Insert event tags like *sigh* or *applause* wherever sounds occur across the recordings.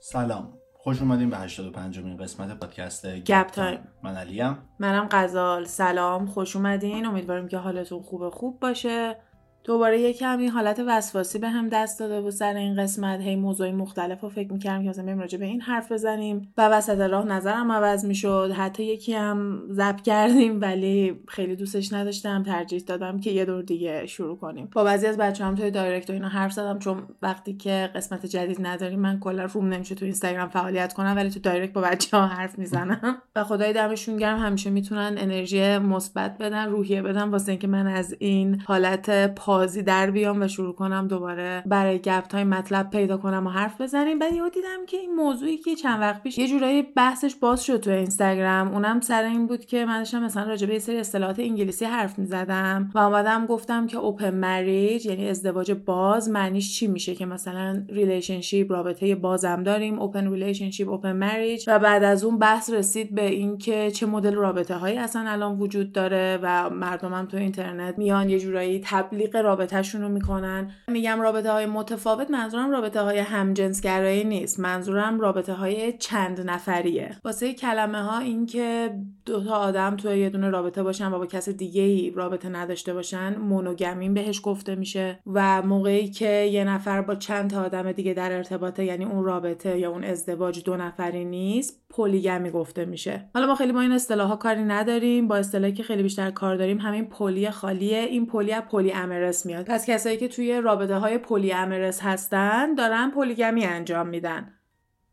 سلام. خوش اومدیم به 85 مین قسمت پادکست گپ تایم. من علیم منم غزال. سلام. خوش اومدین. امیدواریم که حالتون خوب خوب باشه. دوباره یه کمی حالت وسواسی به هم دست داده بود سر این قسمت. هی موضوعای مختلف رو فکر می‌کردم که مثلا بریم راجع به این حرف بزنیم. و وسط راه نظرم عوض می‌شد. حتی یکی هم ضبط کردیم ولی خیلی دوستش نداشتم. ترجیح دادم که یه دور دیگه شروع کنیم. با بعضی از بچه‌ها هم توی direct و اینا حرف زدم چون وقتی که قسمت جدید نداریم من کلا روم نمیشه تو اینستاگرام فعالیت کنم ولی تو direct با بچه ها حرف می‌زنم. *laughs* و خدایی دمشون گرم همیشه می‌تونن انرژی مثبت بدن روحیه بدن واسه اینکه من از این حالت بازی در بیام و شروع کنم دوباره برای گپ تایم مطلب پیدا کنم و حرف بزنیم. بعد یهو دیدم که این موضوعی که چند وقت پیش یه جورایی بحثش باز شد تو اینستاگرام. اونم سر این بود که من داشتم مثلا راجع به سری اصطلاحات انگلیسی حرف می‌زدم و اومدم گفتم که open marriage یعنی ازدواج باز معنیش چی میشه که مثلا relationship رابطه بازم داریم open relationship open marriage و بعد از اون بحث رسید به اینکه چه مدل رابطه هایی اصلا الان وجود داره و مردمم تو اینترنت میان یه جورایی تبلیغ رابطهشون رو می‌کنن. میگم رابطه های متفاوت منظورم رابطه های همجنسگرایی نیست. منظورم رابطه های چند نفریه. واسه کلمه ها این که دو تا آدم توی یه دونه رابطه باشن و با کس دیگه ای رابطه نداشته باشن monogamy بهش گفته میشه و موقعی که یه نفر با چند تا آدم دیگه در ارتباطه یعنی اون رابطه یا اون ازدواج دو نفری نیست polygamy گفته میشه. حالا ما خیلی با این اصطلاح ها کاری نداریم با اصطلاحی که خیلی بیشتر کار داریم همین poly خالیه. این poly از polyamorous میاد. پس کسایی که توی رابطه های polyamorous هستن دارن polygamy انجام میدن.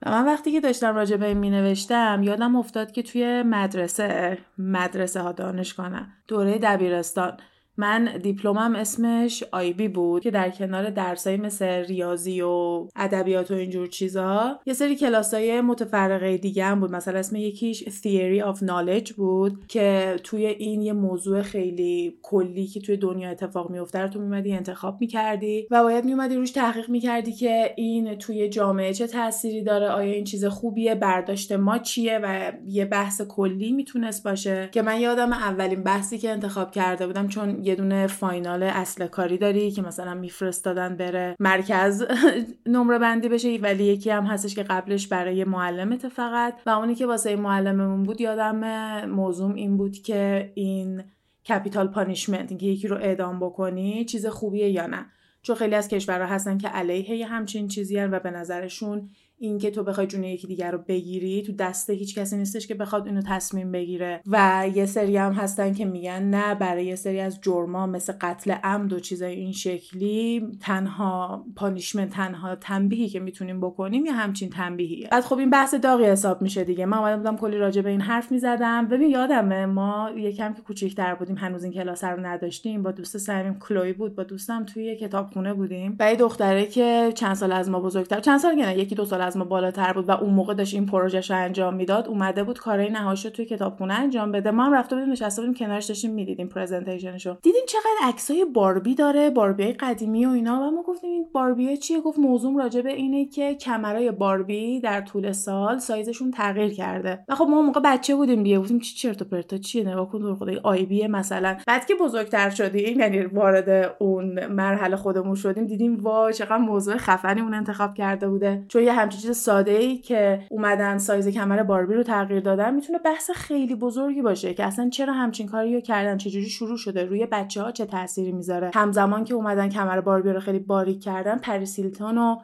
و من وقتی که داشتم راجع به این می نوشتم یادم افتاد که توی مدرسه مدرسه ها دانشگاه دوره دبیرستان. من دیپلمم اسمش آیبی بود که در کنار درسایی مثل ریاضی و ادبیات و اینجور چیزا یه سری کلاسای متفرقه دیگه هم بود. مثلا اسم یکیش Theory of Knowledge بود که توی این یه موضوع خیلی کلی که توی دنیا اتفاق میفته رو تو میمدی انتخاب می‌کردی و باید میومدی روش تحقیق می‌کردی که این توی جامعه چه تأثیری داره آیا این چیز خوبیه برداشت ما چیه و یه بحث کلی می‌تونست باشه. که من یادم اولین بحثی که انتخاب کرده بودم چون یه دونه فاینال اصل کاری داری که مثلا میفرستادن بره مرکز نمره بندی بشه ولی یکی هم هستش که قبلش برای معلمت فقط. و اونی که واسه معلممون بود یادم موضوع این بود که این capital punishment اینکه یکی رو اعدام بکنی چیز خوبیه یا نه. چون خیلی از کشورها هستن که علیه همچین چیزی ان و به نظرشون اینکه تو بخوای جون یکی دیگه رو بگیری تو دست هیچ کسی نیستش که بخواد اینو تصمیم بگیره. و یه سری هم هستن که میگن نه برای یه سری از جرما مثل قتل عمد و چیزای این شکلی تنها punishment تنها تنبیهی که می‌تونیم بکنیم یا همچین تنبیهی بعد خب این بحث داغی حساب میشه دیگه. من اومدم بودم کلی راجع به این حرف می‌زدم. ببین یادمه ما یکم که کوچیک‌تر بودیم هنوز این کلاس رو نداشتیم. با دوست سریم کلوی بود. با دوستم توی کتابخونه بودیم. و یه دختره که چند سال از ما بزرگتر. چند سال نه یکی دو سال از ما بالاتر بود و اون موقع داشت این پروژهش رو انجام می‌داد اومده بود کارهای نهاییشو توی کتابخونه انجام بده. ما هم رفته بودیم نشسته بودیم کنارش داشتیم می‌دیدیم presentation شو دیدیم چقدر عکسای باربی داره باربی قدیمی و اینا؟ و ما گفتیم این باربی چیه؟ گفت موضوع راجع به اینه که کمرای باربی در طول سال سایزشون تغییر کرده. و خب ما موقع بچه بودیم دیگه گفتیم چی چرت و پرتا چیه؟ نگاه کن تو رو خدا IB مثلا. بعد که بزرگتر شدیم یعنی وارد اون مرحله خودمون شدیم دیدیم وا چقدر موضوع خفنی اون انتخاب کرده بوده. چون یه چیز ساده ای که اومدن سایز کمر باربی رو تغییر دادن می‌تونه بحث خیلی بزرگی باشه که اصلا چرا همچین کاری رو کردن چجوری شروع شده روی بچه ها چه تأثیری می‌ذاره. همزمان که اومدن کمر باربی رو خیلی باریک کردن پریس هیلتون و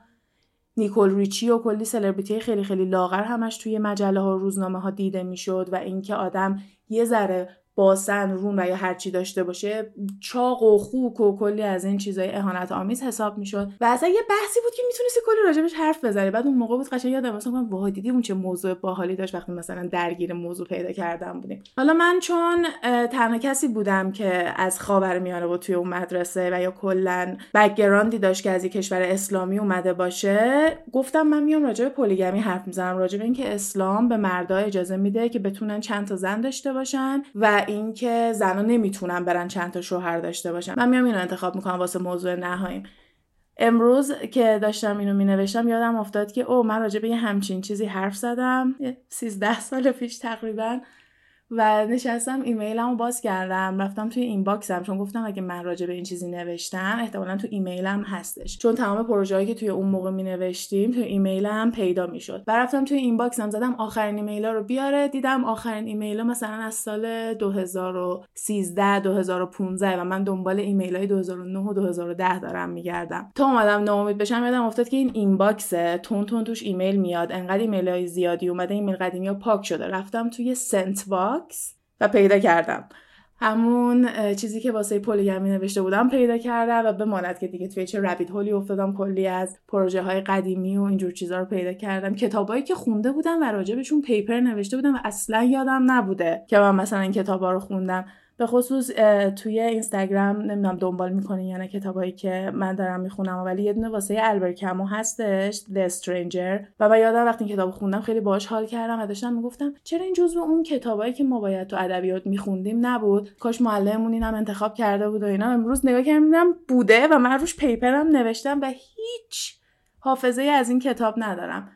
نیکول ریچی و کلی سلبریتی خیلی خیلی لاغر همش توی مجله ها و روزنامه ها دیده می‌شد و اینکه آدم یه ذره باسن رون و یا هر چی داشته باشه چاق و خوک و کلی از این چیزای اهانت آمیز حساب می‌شد. و اصلا یه بحثی بود که می‌تونستی کلی راجبش حرف بزنی. بعد اون موقع بود قشنگ یادم مثلا من واه دیدی اون چه موضوع باحالی داشت وقتی مثلا درگیر موضوع پیدا کردن بودیم. حالا من چون تنها کسی بودم که از خاورمیانه بود توی اون مدرسه و یا کلا بکگراندی داشت که از کشور اسلامی اومده باشه گفتم من میام راجع به پلیگمی حرف می‌زنم. راجع به اینکه اسلام به مردا اجازه میده که بتونن چند تا زن داشته باشن و اینکه زنا نمی‌تونن برن چند تا شوهر داشته باشن. من میام اینو انتخاب می‌کنم واسه موضوع نهاییم. امروز که داشتم اینو می نوشتم یادم افتاد که او من راجع به یه همچین چیزی حرف زدم. 13 سال پیش تقریبا. و نشستم ایمیلمو باز کردم. رفتم توی inbox م. چون گفتم اگه من راجع به این چیزی نوشتم احتمالا تو ایمیلم هستش. چون تمام پروژه‌ای که توی اون موقع می نوشتیم توی ایمیلم پیدا می‌شد. و رفتم توی inbox م زدم آخرین ایمیلا رو بیاره. دیدم آخرین ایمیلا مثلا از سال 2013 2015 و من دنبال ایمیل های 2009 و 2010 دارم میگردم. تا اومدم ناامید بشم یادم افتاد که این inbox ه. تند تند توش ایمیل میاد. انقدر ایمیل های زیادی اومده ایمیل قدیمی ها پاک شده. رفتم توی sent box. و پیدا کردم. همون چیزی که واسه پلیگمی نوشته بودم پیدا کردم و بماند که دیگه توی چه ربیت هولی افتادم کلی از پروژه های قدیمی و اینجور چیزا رو پیدا کردم. کتابایی که خونده بودم و راجبشون پیپر نوشته بودم و اصلا یادم نبوده که من مثلا این کتابا رو خوندم. به خصوص توی اینستاگرام نمی‌دونم دنبال می‌کنین یا نه کتابایی که من دارم می‌خونم ولی یه دونه واسه البر کمو هستش The Stranger. و من یادم وقتی این کتاب خوندم خیلی باهاش حال کردم و داشتم می‌گفتم چرا این جزو اون کتابایی که ما باید تو ادبیات میخوندیم نبود؟ کاش معلممون اینم انتخاب کرده بود و اینا. امروز نگاه کردم بوده و من روش پیپرم نوشتم و هیچ حافظه از این کتاب ندارم.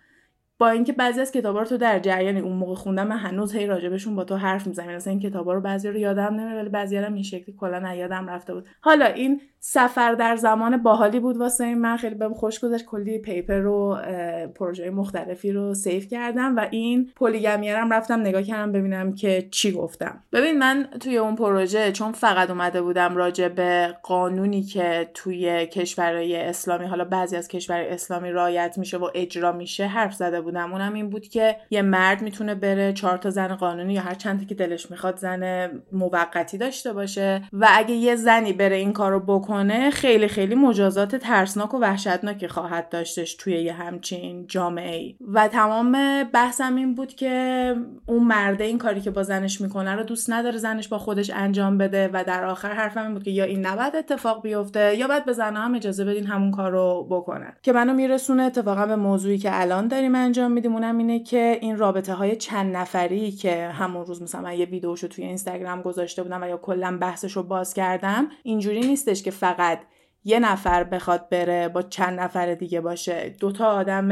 با اینکه بعضی از کتابا رو تو در جریان اون موقع خوندم من هنوز هی راجبشون با تو حرف می‌زنم. مثلا این کتابا رو بعضی رو یادم نمیاد ولی بعضی رو این شکلی کلا یادم رفته بود. حالا این سفر در زمان باحالی بود واسه این. من خیلی بهم خوش گذشت. کلی paper و پروژه مختلفی رو save کردم و این polygamy رم رفتم نگاه کردم ببینم که چی گفتم. ببین من توی اون پروژه چون فقط اومده بودم راجع به قانونی که توی کشورهای اسلامی حالا بعضی از کشورهای اسلامی رعایت میشه و اجرا میشه حرف زده بودم. اونم این بود که یه مرد می‌تونه بره چهار تا زن قانونی یا هر چند که دلش می‌خواد زن موقتی داشته باشه و اگه یه زنی بره این کارو بکنه خیلی خیلی مجازات ترسناک و وحشتناکی خواهد داشتش توی یه همچین جامعه ای و تمام بحثم این بود که اون مرده این کاری که با زنش می‌کنه رو دوست نداره زنش با خودش انجام بده و در آخر حرفم این بود که یا این نباید اتفاق بیفته یا باید به زنها هم اجازه بدین همون کار رو بکنن. که منو میرسونه اتفاقا به موضوعی که الان داریم انجام میدیم. اونم اینه که این رابطه های چند نفری که همون روز مثلا من یه ویدیوشو توی اینستاگرام گذاشته بودم و یا کلا بحثش رو باز کردم اینجوری نیستش که فقط یه نفر بخواد بره با چند نفر دیگه باشه. دوتا آدم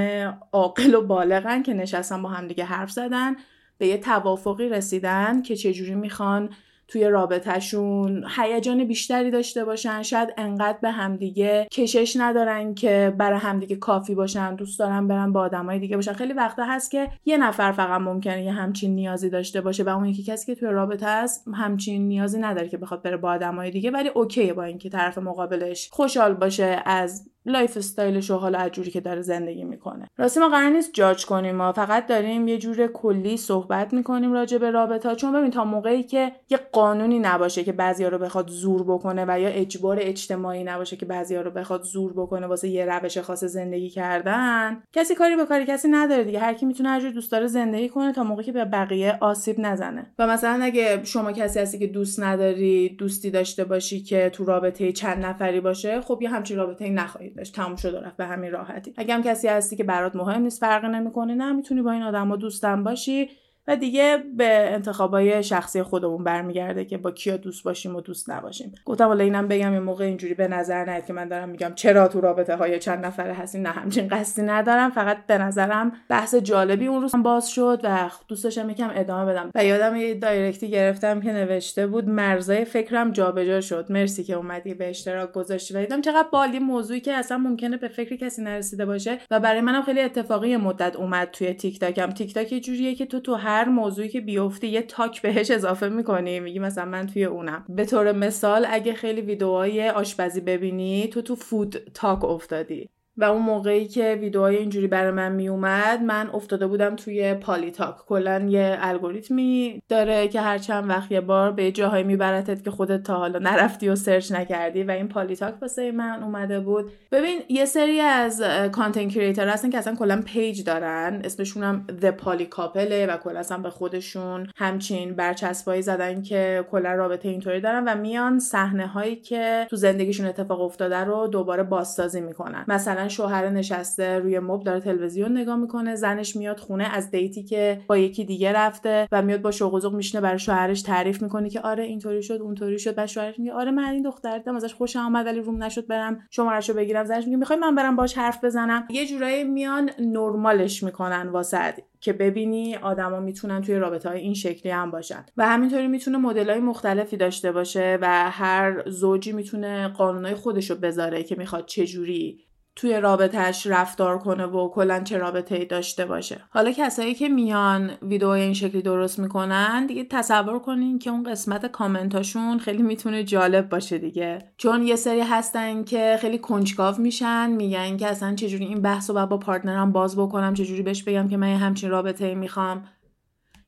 عاقل و بالغن که نشستن با هم دیگه حرف زدن به یه توافقی رسیدن که چجوری می‌خوان توی رابطهشون هیجان بیشتری داشته باشن. شاید انقدر به همدیگه کشش ندارن که برای همدیگه کافی باشن دوست دارن برن با آدمای دیگه باشن. خیلی وقتا هست که یه نفر فقط ممکنه یه همچین نیازی داشته باشه و اون یکی کسی که توی رابطه هست همچین نیازی نداره که بخواد بره با آدمای دیگه ولی okay ـه با اینکه طرف مقابلش خوشحال باشه از lifestyle ـش و حالا جوری که داره زندگی می‌کنه. راستی ما قرار نیست جاج کنیم ما فقط داریم یه جور کلی صحبت می‌کنیم راجع به رابطه چون ببین تا موقعی که یه قانونی نباشه که بعضیا رو بخواد زور بکنه و یا اجبار اجتماعی نباشه که بعضیا رو بخواد زور بکنه واسه یه روش خاص زندگی کردن کسی کاری به کاری کسی نداره دیگه. هر کی می‌تونه هر دوست داره زندگی کنه تا موقعی که به بقیه آسیب نزنه. و مثلا اگه شما کسی هستی که دوست نداری دوستی داشته باشی که تو رابطه چند نفری باشه خب یه همچین رابطه داشت تموم شد رفت به همین راحتی. اگه هم کسی هستی که برات مهم نیست فرقی نمی‌کنه. نه می‌تونی با این آدما دوستم باشی. و دیگه به انتخابای شخصی خودمون برمیگرده که با کیا دوست باشیم و دوست نباشیم. گفتم حالا اینم بگم یه موقع اینجوری به نظر نیاد که من دارم میگم چرا تو رابطه های چند نفره هستیم. نه همچین قصدی ندارم. فقط به نظرم بحث جالبی اون روز باز شد و دوست داشتم یکم ادامه بدم. و یادم یه دایرکتی گرفتم که نوشته بود مرزای فکرم جابجا شد. مرسی که اومدی به اشتراک گذاشتی. و دیدم چقدر بالی موضوعی که اصلا ممکنه به فکر کسی نرسیده باشه. و برای منم خیلی اتفاقی مدت اومد توی تیک تاکم تیک تاک جوریه که تو تو موضوعی که بیفته یه Tok بهش اضافه می‌کنی میگی مثلا من توی اونم. به طور مثال اگه خیلی ویدیوهای آشپزی ببینی تو تو FoodTok افتادی. و اون موقعی که ویدیوهای اینجوری برای من میومد من افتاده بودم توی PolyTok. کلا یه الگوریتمی داره که هر چند وقت یه بار به جاهایی میبرتت که خودت تا حالا نرفتی و سرچ نکردی و این PolyTok واسه من اومده بود. ببین یه سری از content creator هستن که اصلا کلا page دارن. اسمشون هم The Poly و کلا اصلا به خودشون همچین برچسبایی زدن که کلا رابطه اینطوری دارن و میان صحنه هایی که تو زندگیشون اتفاق افتاده رو دوباره بازسازی می‌کنن. مثلا شوهر نشسته روی مبل داره تلویزیون نگاه می‌کنه زنش میاد خونه از date ـی که با یکی دیگه رفته و میاد با شوق و میشینه برای شوهرش تعریف می‌کنه که آره اینطوری شد اونطوری شد. بعد شوهرش میگه آره من این دختر دیدم ازش خوشم اومد ولی روم نشد برم شمارهشو بگیرم. زنش میگه می‌خوای من برم باش حرف بزنم؟ یه جورایی میان نرمالش می‌کنن واسه که ببینی آدما می‌تونن توی رابطه های این شکلی هم باشن. و همینطوری می‌تونه مدل های مختلفی داشته باشه و هر زوجی می‌تونه قانونای خودش رو بذاره که می‌خواد چجوری توی رابطهش رفتار کنه و کلا چه رابطه ای داشته باشه. حالا کسایی که میان ویدیو این شکلی درست می‌کنن دیگه تصور کنین که اون قسمت کامنتاشون خیلی می‌تونه جالب باشه دیگه. چون یه سری هستن که خیلی کنجکاو میشن میگن که اصلا چجوری این بحث رو با پارتنرم باز بکنم چجوری بهش بگم که من همچین رابطه ای می‌خوام.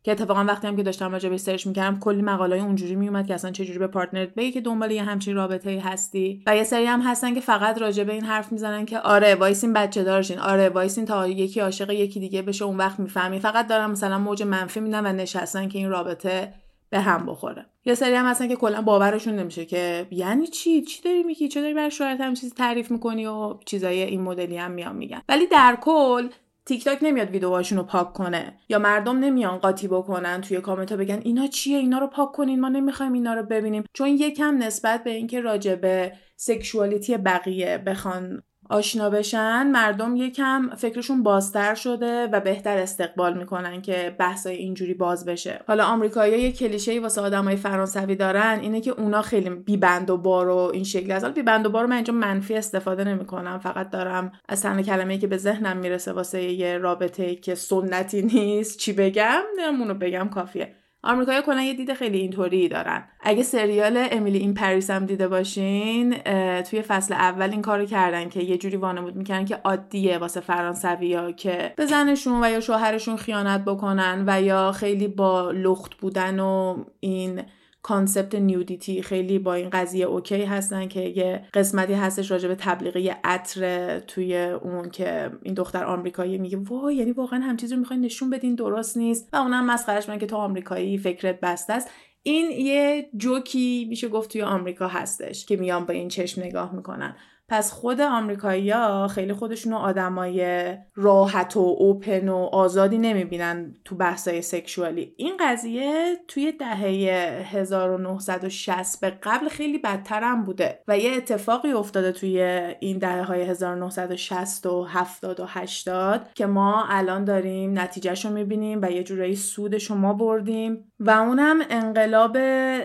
که اتفاقا وقتی هم که داشتم راجع به سرچ می‌کردم کلی مقالای اونجوری میومد که اصلا چجوری به partner ـت بگی که دنبال یه همچین رابطه ای هستی. و یه سری هم هستن که فقط راجع به این حرف می‌زنن که آره وایسین بچه دارشین آره وایسین تا یکی عاشق یکی دیگه بشه اون وقت می‌فهمی. فقط دارن مثلا موج منفی میدن و نشستن که این رابطه به هم بخوره. یه سری هم هستن که کلا باورشون نمیشه که یعنی چی؟ چی داری میگی؟ چه داری برای شوهرت هم چیزی تعریف می‌کنی؟ و چیزای این مدلی هم میان میگن. ولی در کل تیک تاک نمیاد ویدیوهاشون رو پاک کنه. یا مردم نمیان قاطی بکنن توی کامنت ها بگن اینا چیه؟ اینا رو پاک کنین ما نمی‌خوایم اینا رو ببینیم. چون یکم نسبت به اینکه راجع به سکشوالیتی بقیه بخوان آشنا بشن مردم یکم فکرشون بازتر شده و بهتر استقبال می‌کنن که بحثای اینجوری باز بشه. حالا آمریکایی‌ها یه کلیشه واسه آدمای فرانسوی دارن اینه که اونا خیلی بیبند و بار و این شکلی از حالا بیبند و بار من اینجا منفی استفاده نمی‌کنم فقط دارم از تنها کلمه‌ای که به ذهنم می‌رسه واسه یه رابطه که سنتی نیست چی بگم اونو بگم کافیه. آمریکایی کلا یه دید خیلی اینطوری دارن. اگه سریال Emily in Paris هم دیده باشین توی فصل اول این کارو کردن که یه جوری وانمود می‌کنن که عادیه واسه فرانسوی ها که به زنشون و یا شوهرشون خیانت بکنن و یا خیلی با لخت بودن و این concept nudity خیلی با این قضیه okay هستن که یه قسمتی هستش راجع به عطر توی اون که این دختر آمریکایی میگه وای یعنی واقعا هم چیزی رو می‌خواین نشون بدین درست نیست. و اونم مسخرش میگه که تو آمریکایی فکرت بسته است. این یه جوکی میشه گفت توی آمریکا هستش که میان با این چشم نگاه می‌کنن. پس خود آمریکایی‌ها خیلی خودشون رو آدمای راحت و اوپن و آزادی نمی‌بینن تو بحثای سکشوالی. این قضیه توی دهه 1960 به قبل خیلی بدتر هم بوده و یه اتفاقی افتاده توی این دهه های 1960 و 70 و 80 که ما الان داریم نتیجهش رو می‌بینیم و یه جورایی سود شما بردیم. و اونم انقلاب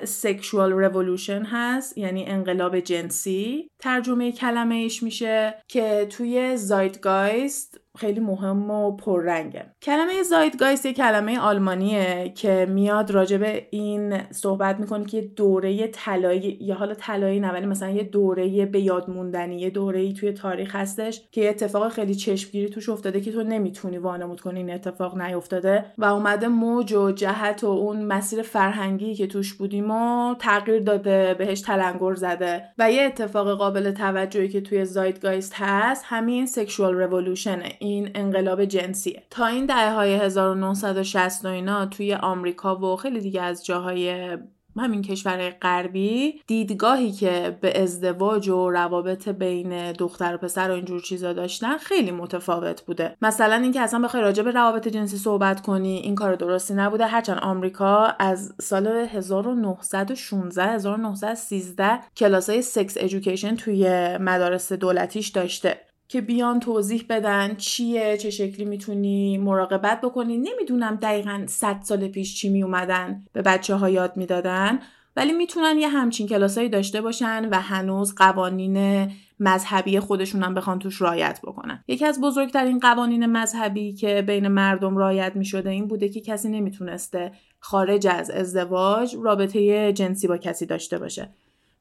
سکشوال رولوشن هست یعنی انقلاب جنسی. ترجمه کلمه ایش میشه که توی زایدگایست خیلی مهم و پررنگه. کلمه زایدگایست یه کلمه آلمانیه که میاد راجع به این صحبت می‌کنه که یه دوره طلایی یا حالا طلایی نه ولی مثلا یه دوره به یاد موندنی یه دوره توی تاریخ هستش که یه اتفاق خیلی چشمگیری توش افتاده که تو نمی‌تونی وانمود کنی این اتفاق نیفتاده و اومده موج و جهت و اون مسیر فرهنگی که توش بودیم و تغییر داده بهش تلنگر زده و یه اتفاق قابل توجهی که توی زایدگایست هست همین سکشوال رولوشنه این انقلاب جنسیه. تا این دهه های 1960 و اینا توی آمریکا و خیلی دیگه از جاهای همین کشور غربی دیدگاهی که به ازدواج و روابط بین دختر و پسر و اینجور چیزا داشتن خیلی متفاوت بوده. مثلا اینکه اصلا بخوای راجع به روابط جنسی صحبت کنی این کار درستی نبوده. هرچند آمریکا از سال 1916 1913 کلاسای سکس ادویکیشن توی مدارس دولتیش داشته. که بیان توضیح بدن چیه چه شکلی می‌تونی مراقبت بکنی. نمی‌دونم دقیقا 100 سال پیش چی می اومدن به بچه ها یاد می‌دادن ولی می‌تونن یه همچین کلاسایی داشته باشن و هنوز قوانین مذهبی خودشون هم بخوان توش رایت بکنن. یکی از بزرگترین قوانین مذهبی که بین مردم رایت می‌شده این بوده که کسی نمی‌تونسته خارج از ازدواج رابطه جنسی با کسی داشته باشه.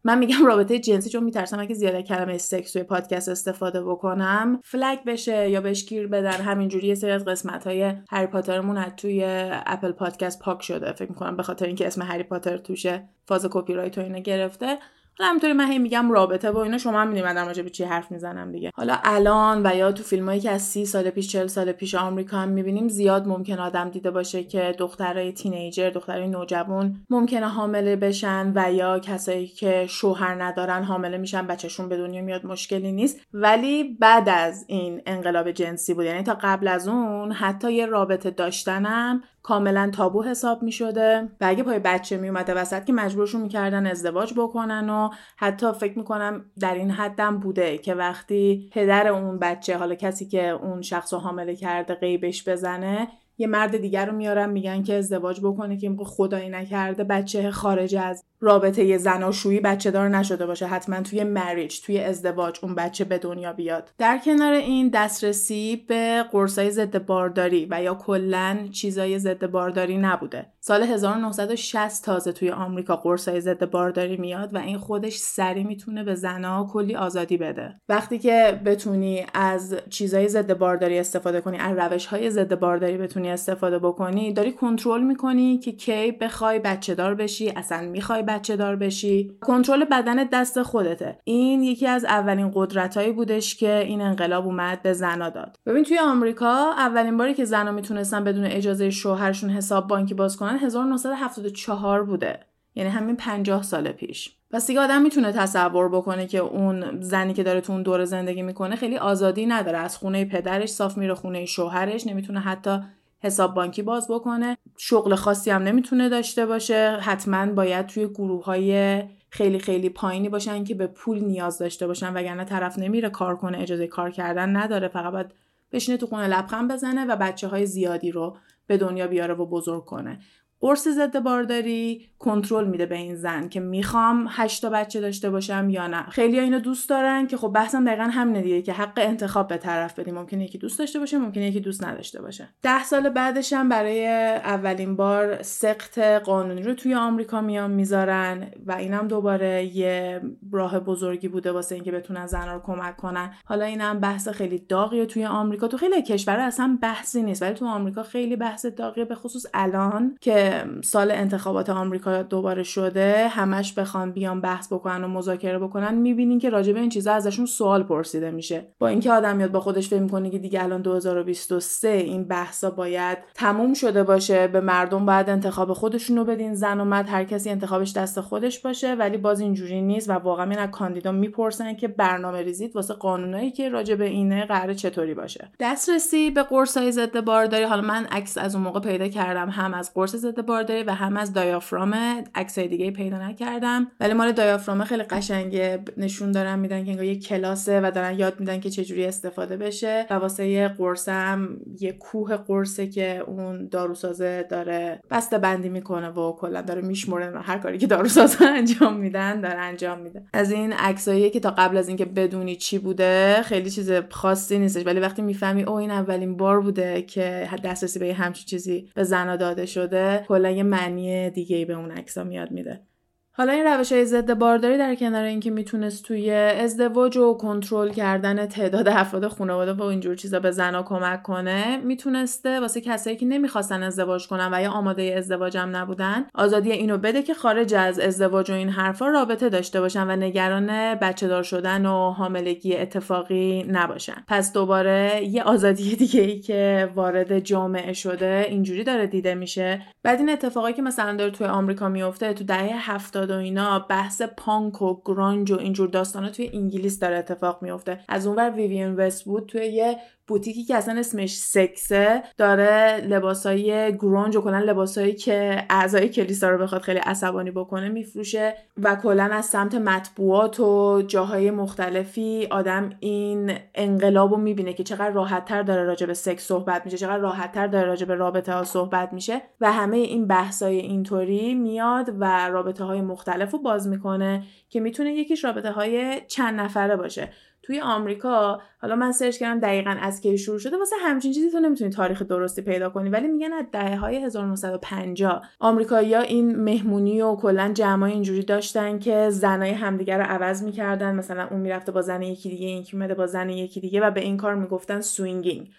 من میگم رابطه جنسی چون میترسم اگه زیاده کلمه سکس توی پادکست استفاده بکنم فلگ بشه یا بهش گیر بدن همینجوری یه سری از قسمت های هری پاترمون از توی Apple Podcast پاک شده. فکر می‌کنم به خاطر اینکه اسم هری پاتر توشه فاز کپی رایت و اینو گرفته. همینطوری من هی میگم رابطه و اینا شما هم می‌دونید من به چی حرف می‌زنم دیگه. حالا الان و یا تو فیلمایی که از سی سال پیش چل سال پیش آمریکا هم می‌بینیم زیاد ممکن آدم دیده باشه که دخترای teenager دخترای نوجوان ممکنه حامله بشن و یا کسایی که شوهر ندارن حامله میشن بچهشون به دنیا میاد مشکلی نیست. ولی بعد از این انقلاب جنسی بود یعنی تا قبل از اون حتی یه رابطه داشتنم کاملا تابو حساب می شده و اگه پای بچه می اومده وسط که مجبورشون می‌کردن ازدواج بکنن و حتی فکر می‌کنم در این حدم بوده که وقتی پدر اون بچه حالا کسی که اون شخص رو حامله کرده قیبش بزنه یه مرد دیگر رو میارن میگن که ازدواج بکنه که خدایی نکرده بچه خارج از رابطه زناشویی بچه دار نشده باشه. حتما توی مریج توی ازدواج اون بچه به دنیا بیاد. در کنار این دسترسی به قرصای ضد بارداری و یا کلا چیزای ضد بارداری نبوده. سال 1960 تازه توی آمریکا قرصای ضد بارداری میاد و این خودش سری می‌تونه به زنها کلی آزادی بده. وقتی که بتونی از چیزای ضد بارداری استفاده کنی از روش های ضد بارداری بتونی استفاده بکنی داری کنترل می‌کنی که کی بخوای بچه دار بشی اصلا می‌خوای بچه دار بشی. کنترل بدن دست خودته. این یکی از اولین قدرتهایی بودش که این انقلاب اومد به زنا داد. ببین توی آمریکا اولین باری که زنا می‌تونستن بدون اجازه شوهرشون حساب بانکی باز کنن 1974 بوده. یعنی همین 50 سال پیش. پس دیگه آدم می‌تونه تصور بکنه که اون زنی که داره تو اون دور زندگی می‌کنه خیلی آزادی نداره. از خونه پدرش صاف میره خونه شوهرش نمی‌تونه حتی حساب بانکی باز بکنه. شغل خاصی هم نمی‌تونه داشته باشه. حتما باید توی گروه های خیلی خیلی پایینی باشن که به پول نیاز داشته باشن. وگرنه طرف نمیره کار کنه اجازه کار کردن نداره. فقط باید بشینه تو خونه لبخند بزنه و بچه های زیادی رو به دنیا بیاره و بزرگ کنه. قرص ضد بارداری کنترل میده به این زن که می‌خوام هشتا بچه داشته باشم یا نه. خیلی اینو دوست دارن که خب بحثم دقیقا همینه دیگه که حق انتخاب به طرف بدیم. ممکنه یکی دوست داشته باشه ممکنه یکی دوست نداشته باشه. ده سال بعدش هم برای اولین بار سخت قانونی رو توی آمریکا میان می‌ذارن و اینم دوباره یه راه بزرگی بوده واسه اینکه بتونن زنها رو کمک کنن. حالا اینم بحث خیلی داغیه توی آمریکا. تو خیلی کشور اصلا بحثی نیست ولی تو آمریکا خیلی بحث داغیه به خصوص الان که سال انتخابات آمریکا دوباره شده همش بخوان بیان بحث بکنن و مذاکره بکنن می‌بینین که راجع به این چیزا ازشون سوال پرسیده میشه. با اینکه آدم میاد با خودش فکر می‌کنه که دیگه الان 2023 این بحثا باید تموم شده باشه به مردم باید انتخاب خودشون رو بدین زن و مرد هر کسی انتخابش دست خودش باشه ولی باز اینجوری نیست و واقعا این از کاندیدا می‌پرسن که برنامه ریزید واسه قانونایی که راجع به اینه قرار چطوری باشه. دسترسی به قرصای ضد بارداری حالا من عکس از اون موقع پیدا کردم هم از قرص ضد بارداری و هم از دایافرام عکسای دیگه پیدا نکردم. ولی مال دایافرام خیلی قشنگه. نشون دارن میدن که انگار یه کلاسه و دارن یاد میدن که چجوری استفاده بشه. و واسه یه قرصم یه کوه قرصه که اون داروسازه داره بسته بندی می‌کنه و کلا داره میشمره هر کاری که داروسازه *laughs* انجام میدن داره انجام میده. از این عکسایی که تا قبل از اینکه بدونی چی بوده خیلی چیز خاصی نیستش. ولی وقتی می‌فهمی او این اولین بار بوده که دسترسی به همچین چیزی به زنا داده شده. کلا یه معنی دیگه ای به اون عکسا میاد میده. حالا این روش های ضد بارداری در کنار اینکه می‌تونست توی ازدواج و کنترل کردن تعداد افراد خانواده و اینجور چیزا به زنا کمک کنه می‌تونسته واسه کسایی که نمی‌خواستن ازدواج کنن و یا آماده ازدواج هم نبودن آزادی اینو بده که خارج از ازدواج و این حرفا رابطه داشته باشن و نگران بچه دار شدن و حاملگی اتفاقی نباشن. پس دوباره یه آزادی *laughs* دیگه ای که وارد جامعه شده اینجوری داره دیده میشه. بعد این اتفاقی که مثلا داره توی آمریکا میفته تو دهه 70 و اینا بحث پانک و گرانج و اینجور داستانا توی انگلیس داره اتفاق میفته از اونور ویوین وست بود توی یه بوتیکی که اصلا اسمش سکسه داره لباسای گرونج و کلا لباسایی که اعضای کلیسا رو بخواد خیلی عصبانی بکنه میفروشه و کلا از سمت مطبوعات و جاهای مختلفی آدم این انقلاب رو می‌بینه که چقدر راحتتر داره راجع به سکس صحبت میشه چقدر راحتتر داره راجع به رابطه ها صحبت میشه و همه این بحثای اینطوری میاد و رابطه های رو باز می‌کنه که می‌تونه یکیش رابطه های چند نفره باشه. توی آمریکا حالا من سرچ کردم دقیقا از کی شروع شده واسه همچین چیزی تو نمی‌تونی تاریخ درستی پیدا کنی ولی میگن از دهه های 1950 آمریکایی‌ها این مهمونی و کلا جمعای اینجوری داشتن که زنای همدیگه رو عوض می‌کردن. مثلا اون می‌رفته با زن یکی دیگه این اومده با زن یکی دیگه و به این کار می‌گفتن swinging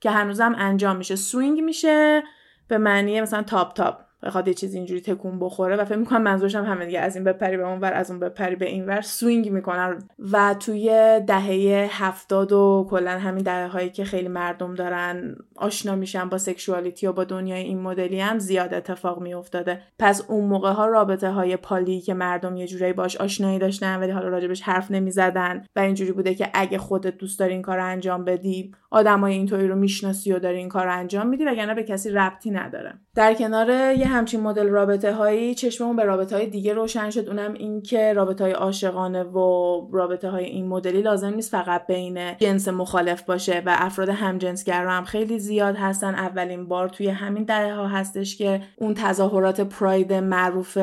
که هنوزم انجام میشه. swing میشه به معنی مثلا تاب تاب. بخواد یه چیز اینجوری تکون بخوره و فکر می‌کنم منظورش هم همه دیگه از این بپری به اون ور از اون بپری به این ور swing می‌کنن. و توی دهه هفتاد و کلا همین دهه هایی که خیلی مردم دارن آشنا میشن با سکشوالیتی و با دنیای این مدلی هم زیاد اتفاق میافتاده. پس اون موقع ها رابطه های پالی که مردم یه جورایی باش آشنایی داشتن ولی حالا راجبش حرف نمی‌زدن و اینجوری بوده که اگه خودت دوست داری این کار انجام بدی آدمای اینطوری رو می‌شناسی و داری این کار رو انجام میدی وگرنه به کسی ربطی نداره. در کنار یه همچین مدل رابطه هایی چشممون به رابطه های دیگه روشن شد. اونم این که رابطه های عاشقانه و رابطه های این مدلی لازم نیست فقط بین جنس مخالف باشه و افراد همجنسگرا هم خیلی زیاد هستن. اولین بار توی همین دهه ها هستش که اون تظاهرات پراید معروف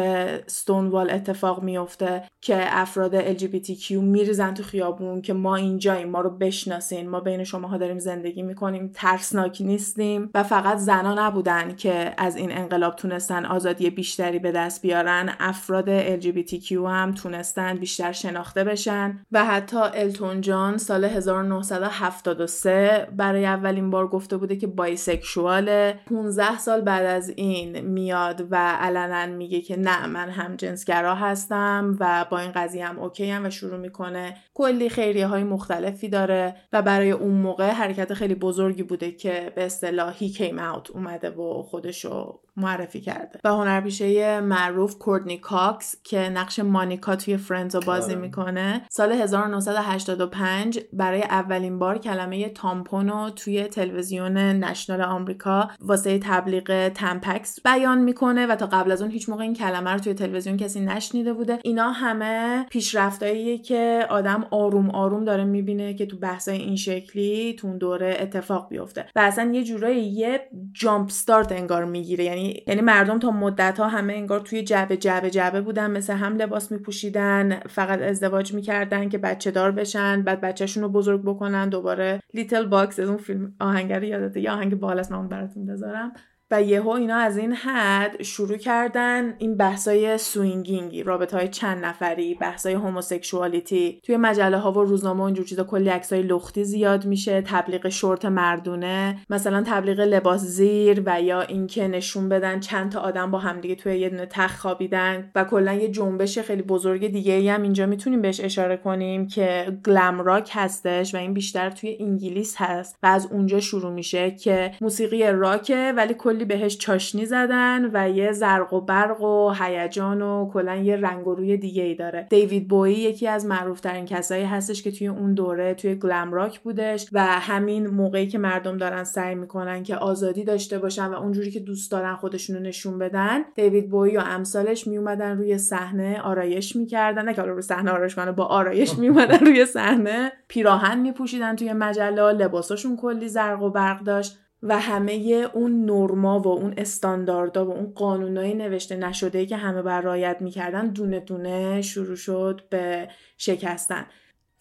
ستونوال اتفاق میفته که افراد LGBTQ میریزن تو خیابون که ما اینجاییم ما رو بشناسین ما بین شماها داریم زندگی می‌کنیم ترسناک نیستیم و فقط زنا نبودن که از این انقلاب تونستن آزادی بیشتری به دست بیارن. افراد LGBTQ هم تونستن بیشتر شناخته بشن و حتی التون جان سال 1973 برای اولین بار گفته بوده که بایسکشواله. 15 سال بعد از این میاد و علنا میگه که نه من هم جنسگرا هستم و با این قضیه هم okay ـم و شروع می‌کنه. کلی خیریه های مختلفی داره و برای اون موقع حرکت خیلی بزرگی بوده که به اصطلاح he came out اومده و خودشو معرفی کرده. و هنرپیشه معروف Courteney Cox که نقش Monica توی Friends رو بازی می‌کنه سال 1985 برای اولین بار کلمه tampon و توی تلویزیون national آمریکا واسه تبلیغ Tampax بیان می‌کنه و تا قبل از اون هیچ موقع این کلمه رو توی تلویزیون کسی نشنیده بوده. اینا همه پیشرفتاییه که آدم آروم آروم داره می‌بینه که تو بحثای این شکلی تو اون دوره اتفاق بیفته. و اصلا یه جورایی یه jump start انگار می‌گیره. یعنی یعنی مردم تا مدت ها همه انگار توی جعبه جعبه جعبه بودن مثل هم لباس میپوشیدن فقط ازدواج می‌کردن که بچه دار بشن بعد بچهشون رو بزرگ بکنن دوباره Little Box از اون فیلم آهنگ یادته؟ یه آهنگ بالاست من اون براتون بذارم. و یهو اینا از این حد شروع کردن این بحثای swinging ـی رابطه های چند نفری بحثای homosexuality. توی مجله ها و روزنامه و اینجور چیزا کلی عکسای لختی زیاد میشه تبلیغ شورت مردونه مثلا تبلیغ لباس زیر و یا اینکه نشون بدن چند تا آدم با همدیگه توی یه دونه تخت خوابیدن و کلا یه جنبش خیلی بزرگ دیگه ای هم اینجا می‌تونیم بهش اشاره کنیم که گلم راک هستش و این بیشتر توی انگلیس هست و از اونجا شروع میشه که موسیقی راکه ولی کلی بهش چاشنی زدن و یه زرق و برق و هیجان و کلا یه رنگ و روی دیگه ای داره. دیوید بویی یکی از معروفترین کسایی هستش که توی اون دوره توی گلم راک بودش و همین موقعی که مردم دارن سعی می‌کنن که آزادی داشته باشن و اونجوری که دوست دارن خودشونو نشون بدن دیوید بویی و امثالش میومدن روی صحنه آرایش می‌کردن. نه که روی صحنه آرایش کنه با آرایش میومدن روی صحنه. پیراهن میپوشیدن توی مجله لباساشون کلی زرق و برق داشت. و همه اون نرما و اون استانداردها و اون قانونای نوشته نشده که همه بر رعایت می‌کردن دونه دونه شروع شد به شکستن.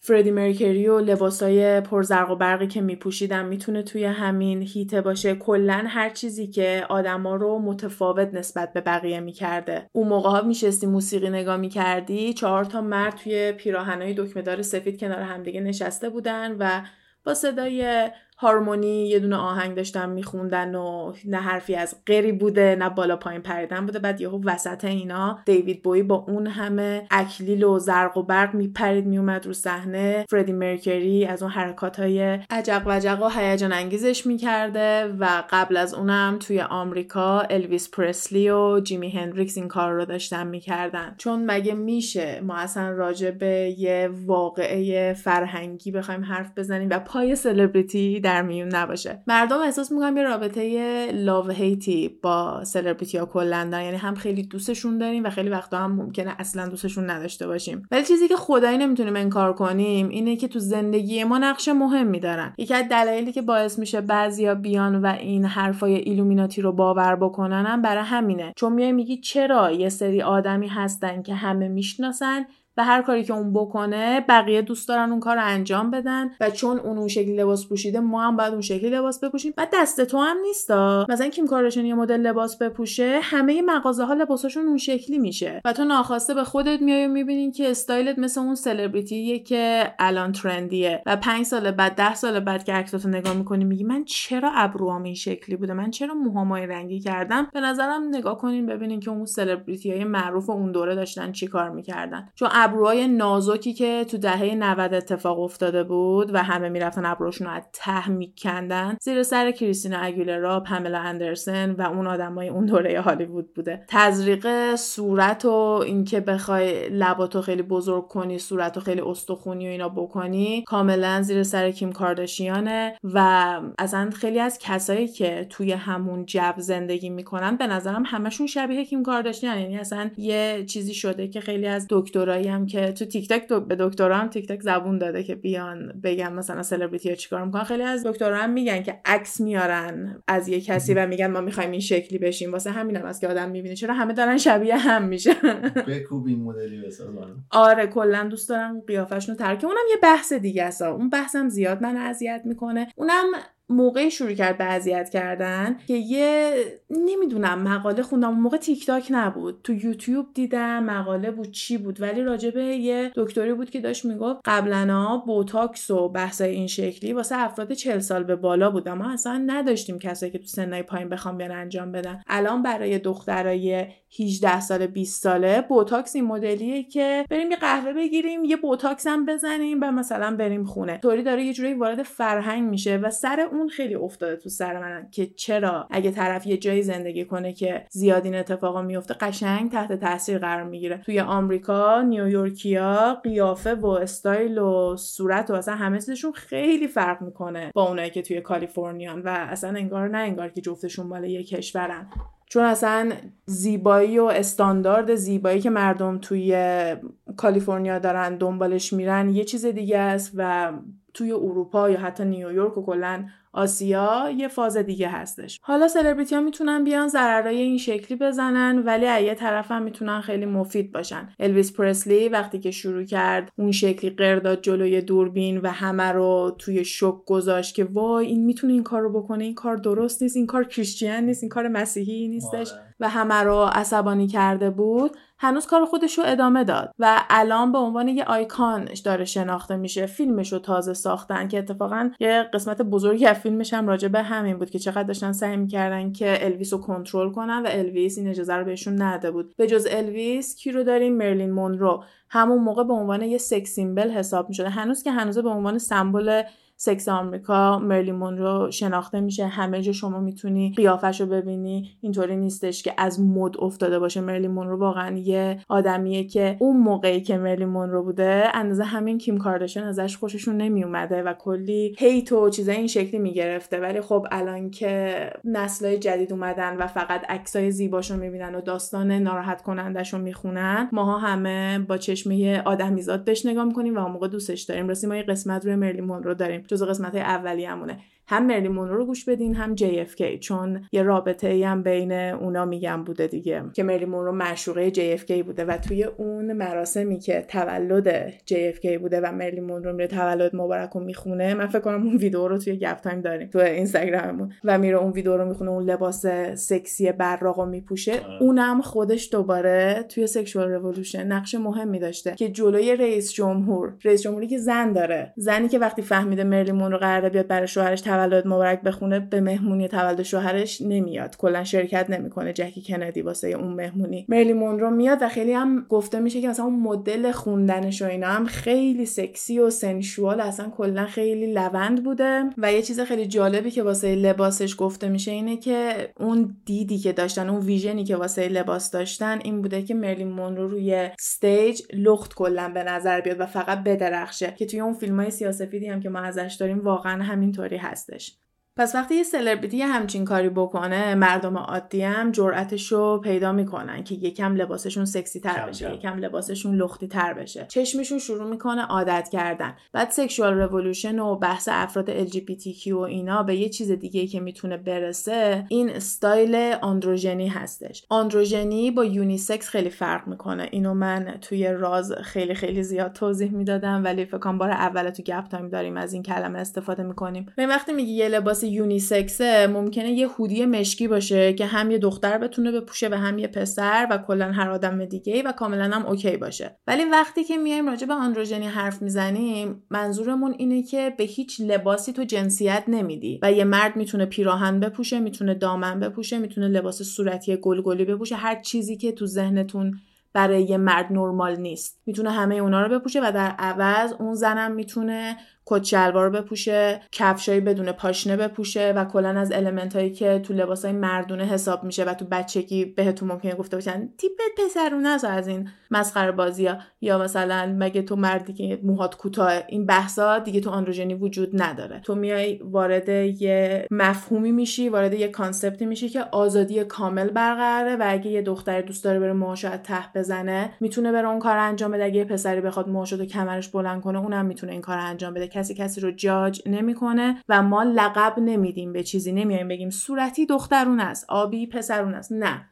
فردی مرکری و لباسای پرزرق و برقی که میپوشیدن می‌تونه توی همین هیته باشه. کلا هر چیزی که آدما رو متفاوت نسبت به بقیه می‌کرده. اون موقع ها میشستی موسیقی نگاه می‌کردی چهار تا مرد توی پیراهنای دکمهدار سفید کنار همدیگه نشسته بودن و با صدای هارمونی یه دونه آهنگ داشتن میخوندن و نه حرفی از غیری بوده نه بالا پایین پریدن بوده. بعد یهو وسط اینا دیوید بوی با اون همه اکلیل و زرق و برق میپرید میومد رو صحنه. فردی مرکری از اون حرکات های عجق وجق و هیجان انگیزش می‌کرده و قبل از اونم توی آمریکا الویس پرسلی و جیمی هندریکس این کار رو داشتن می‌کردن. چون مگه میشه؟ ما اصلا راجع به یه واقعه فرهنگی بخوایم حرف بزنیم و پای سلبریتی در میون نباشه. مردم احساس می‌کنن یه رابطه love-hate ی با سلبریتی ها کلا یعنی هم خیلی دوستشون داریم و خیلی وقتا هم ممکنه اصلا دوستشون نداشته باشیم. ولی چیزی که خدایی نمی‌تونیم انکار کنیم اینه که تو زندگی ما نقش مهمی دارن. یکی از دلایلی که باعث میشه بعضیا بیان و این حرفای ایلومیناتی رو باور بکنن هم برای همینه. چون میای میگی چرا یه سری آدمی هستن که همه می‌شناسن هر کاری که اون بکنه بقیه دوست دارن اون کار رو انجام بدن و چون اون اون شکلی لباس پوشیده ما هم باید اون شکلی لباس بپوشیم. و دست تو هم نیستا. مثلا کیم کارشون یه مدل لباس بپوشه همه مغازه ها لباساشون اون شکلی میشه. و تو ناخواسته به خودت میای و می‌بینی که استایلت مثل اون سلبریتیه که الان ترندیه. و پنج سال بعد ده سال بعد که عکساتو نگاه می‌کنی میگی من چرا ابروام این شکلی بوده؟ من چرا موهامای رنگی کردم؟ به نظرم نگاه کنین ببینین که اون سلبریتی های معروف اون دوره داشتن چی کار می‌کردن. چون ابروهای نازکی که تو دهه 90 اتفاق افتاده بود و همه می‌رفتن ابروشون رو از ته میکندن زیر سر کریستینا اگیلرا پاملا اندرسن و اون آدمای اون دوره هالیوود بوده. تزریق صورت و اینکه بخوای لباتو خیلی بزرگ کنی صورتو خیلی استخونی و اینا بکنی کاملا زیر سر کیم کارداشیانه و اصلا خیلی از کسایی که توی همون جب زندگی می‌کنن به نظرم همشون شبیه کیم کارداشیان یعنی اصلا یه چیزی شده که خیلی از دکترایی هم که تو تیک تاک به دکترا هم تیک تاک زبون داده که بیان بگن مثلا سلبریتی ها چیکار می‌کنن. خیلی از دکترا هم میگن که عکس میارن از یه کسی و میگن ما می‌خوایم این شکلی بشیم. واسه همین هم که آدم می‌بینه. چرا همه دارن شبیه هم میشن. *laughs* بکوب مدلی آره کلا دوست دارم قیافشون رو ترک اونم یه بحث دیگه است. اون بحثم زیاد من اذیت می‌کنه. اونم موقعی شروع کرد به اذیت کردن که یه نمی‌دونم مقاله خوندم. موقع تیک تاک نبود. تو یوتیوب دیدم مقاله بود چی بود. ولی راجبه یه دکتری بود که داشت می‌گفت قبلا بوتاکس و بحثای این شکلی واسه افراد 40 سال به بالا بود. اما اصلا نداشتیم کسایی که تو سنای پایین بخوام بیان انجام بدن. الان برای دخترای 18 ساله 20 ساله بوتاکس این مدلیه که بریم یه قهوه بگیریم یه بوتاکس هم بزنیم و مثلا بریم خونه. طوری داره یه جوری وارد فرهنگ میشه و سر اون خیلی افتاده تو سر من که چرا اگه طرف یه جایی زندگی کنه که زیاد این اتفاقا میفته قشنگ تحت تاثیر قرار می‌گیره. توی آمریکا نیویورکیا قیافه و استایل و صورت و اصلا همه چیزشون خیلی فرق می‌کنه با اونایی که توی کالیفرنیان و اصلا انگار نه انگار که جفتشون مال یه کشورن. چون اصلا زیبایی و استاندارد زیبایی که مردم توی کالیفرنیا دارن دنبالش میرن یه چیز دیگه است و توی اروپا یا حتی نیویورک و کلا آسیا یه فاز دیگه هستش. حالا سلبریتی ها می‌تونن بیان ضررای این شکلی بزنن ولی از یه طرف هم می‌تونن خیلی مفید باشن. الویس پرسلی وقتی که شروع کرد اون شکلی قرداد جلوی دوربین و همه رو توی شک گذاشت که وای این می‌تونه این کار رو بکنه این کار درست نیست این کار کریستین نیست این کار مسیحی نیستش. آره. و همه رو عصبانی کرده بود هنوز کار خودش رو ادامه داد و الان به عنوان یه آیکان داره شناخته میشه. فیلمش رو تازه ساختن که اتفاقا یه قسمت بزرگی از فیلمش هم راجع به همین بود که چقدر داشتن سعی می‌کردن که الویس رو کنترل کنن و الویس این اجازه رو بهشون نداده بود. به جز الویس کی رو داریم؟ مرلین مونرو. همون موقع به عنوان یه sex symbol حساب می‌شده. هنوز که هنوز به عنوان سمبل سکس آمریکا مرلین مونرو شناخته میشه. همه جا شما می‌تونی قیافش رو ببینی. اینطوری نیستش که از مد افتاده باشه. مرلین مونرو واقعا یه آدمیه که اون موقعی که مرلین مونرو بوده اندازه همین کیم کارداشن ازش خوششون نمیومده و کلی hate و چیزای این شکلی می‌گرفته. ولی خب الان که نسلای جدید اومدن و فقط عکسای زیباشون می‌بینن و داستان ناراحت کنندشون می‌خونن ماها همه با چشمه آدمیزاد بهش نگاه می‌کنیم و اون موقع دوستش داریم. راستی ما یه قسمت روی مرلین مونرو داریم. جزو قسمت های اولیه‌مونه. هم مرلین مونرو رو گوش بدین هم JFK چون یه رابطه ای هم بین اونا میگم بوده دیگه که مرلین مونرو معشوقه JFK بوده و توی اون مراسمی که تولد JFK بوده و مرلین مونرو میره تولد مبارک رو می‌خونه من فکر کنم اون ویدیو رو توی گپ تایم داریم تو اینستاگراممون و میره اون ویدیو رو می‌خونه اون لباس سکسی براق رو میپوشه آره. اونم خودش دوباره توی sexual revolution نقش مهمی داشته که جلوی رئیس جمهور رئیس جمهوری که زن داره زنی که وقتی فهمیده مرلین مونرو قراره بیاد برای شوهرش تولد مبارک بخونه به مهمونی تولد شوهرش نمیاد. کلا شرکت نمی‌کنه جکی کندی واسه اون مهمونی. مرلی مونرو میاد و خیلی هم گفته میشه که مثلا اون مدل خوندنش و اینا هم خیلی سکسی و سنشوال اصلا کلا خیلی لوند بوده. و یه چیز خیلی جالبی که واسه لباسش گفته میشه اینه که اون دیدی که داشتن اون ویژنی که واسه لباس داشتن این بوده که مرلی مونرو روی استیج لخت کلا به نظر بیاد و فقط بدرخشه. که توی اون فیلم های سیاسفیدی هم که ما ازش داریم واقعا همینطوری هستش پس وقتی یه سلبریتی همچین کاری بکنه مردم عادی هم جرأتش رو پیدا می‌کنن که یکم لباسشون سکسی تر بشه یکم لباسشون لختی تر بشه. چشمشون شروع می‌کنه عادت کردن. بعد sexual revolution و بحث افراد LGBTQ و اینا به یه چیز دیگه که می‌تونه برسه این استایل androgyny هستش. androgyny با unisex خیلی فرق می‌کنه. اینو من توی راز خیلی خیلی زیاد توضیح می‌دادم ولی فکر کنم بار اول تو گپ تایم داریم از این کلمه استفاده می‌کنیم. به وقتی میگی یه لباس unisex ه ممکنه یه hoodie مشکی باشه که هم یه دختر بتونه بپوشه و هم یه پسر و کلا هر آدم دیگه و کاملا هم okay باشه. ولی وقتی که میایم راجع به androgyny حرف می‌زنیم منظورمون اینه که به هیچ لباسی تو جنسیت نمیدی و یه مرد می‌تونه پیراهن بپوشه می‌تونه دامن بپوشه می‌تونه لباس صورتی گلگلی بپوشه هر چیزی که تو ذهنتون برای یه مرد نرمال نیست. می‌تونه همه اونا رو بپوشه و در عوض اون زنم می‌تونه کت شلوار بپوشه کفشایی بدون پاشنه بپوشه و کلا از المنت هایی که تو لباس های مردونه حساب میشه و تو بچگی بهتون ممکنه گفته باشن تیپ پسرونه از این مسخره بازی ها. یا مثلا مگه تو مردی که موهات کوتاه این بحثا دیگه تو آندروژنی وجود نداره. تو میای وارد یه مفهومی میشی وارد یه کانسپتی میشی که آزادی کامل برقراره و اگه یه دختر دوست داره بره موهاشو از ته بزنه می‌تونه بره اون کار انجام بده. اگه یه پسری بخواد موهاشو تو کمرش بلند کنه اونم می‌تونه این کار انجام بده. کسی کسی رو جاج نمی‌کنه و ما لقب نمیدیم به چیزی نمیایم بگیم صورتی دخترون است آبی پسرون است. نه.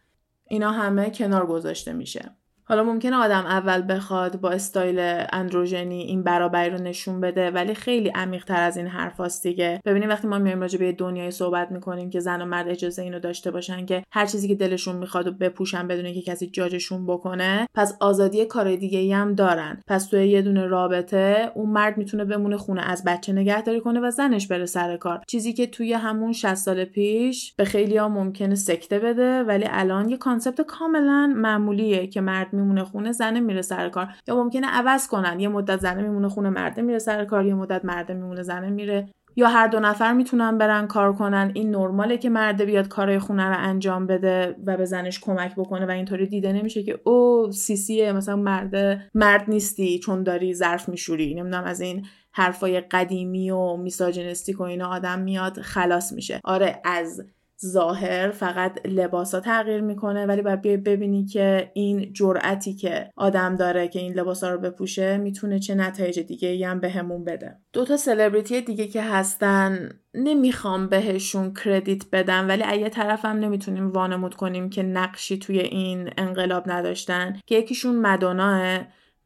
اینا همه کنار گذاشته میشه. حالا ممکنه آدم اول بخواد با استایل androgyny این برابری رو نشون بده ولی خیلی عمیق تر از این حرفاست دیگه. ببینید وقتی ما میایم راجع به دنیایی صحبت می‌کنیم که زن و مرد اجازه اینو داشته باشن که هر چیزی که دلشون می‌خواد و بپوشن بدون که کسی جاجشون بکنه پس آزادی کار دیگه ای هم دارن. پس توی یه دونه رابطه اون مرد می‌تونه بمونه خونه از بچه نگهداری کنه و زنش بره سر کار. چیزی که توی همون 60 سال پیش به خیلی ها ممکنه سکته بده ولی الان یه concept کاملا معمولیه که مرد میمونه خونه زنه میره سر کار. یا ممکنه عوض کنن یه مدت زنه میمونه خونه مرده میره سر کار یه مدت مرده میمونه زنه میره. یا هر دو نفر می‌تونن برن کار کنن. این نرماله که مرده بیاد کارهای خونه رو انجام بده و به زنش کمک بکنه و اینطوری دیده نمیشه که او سیسیه مثلا مرده مرد نیستی چون داری ظرف میشوری. نمی‌دونم از این حرفای قدیمی و میساجنستیک و اینا آدم میاد خلاص میشه. آره از ظاهر فقط لباسا تغییر می‌کنه ولی باید بیای ببینی که این جرأتی که آدم داره که این لباسا رو بپوشه می‌تونه چه نتایج دیگه ای هم بهمون به بده. دو تا سلبریتی دیگه که هستن نمی‌خوام بهشون کردیت بدم ولی اگه طرفم نمی‌تونیم وانمود کنیم که نقشی توی این انقلاب نداشتن که یکیشون مدوناه.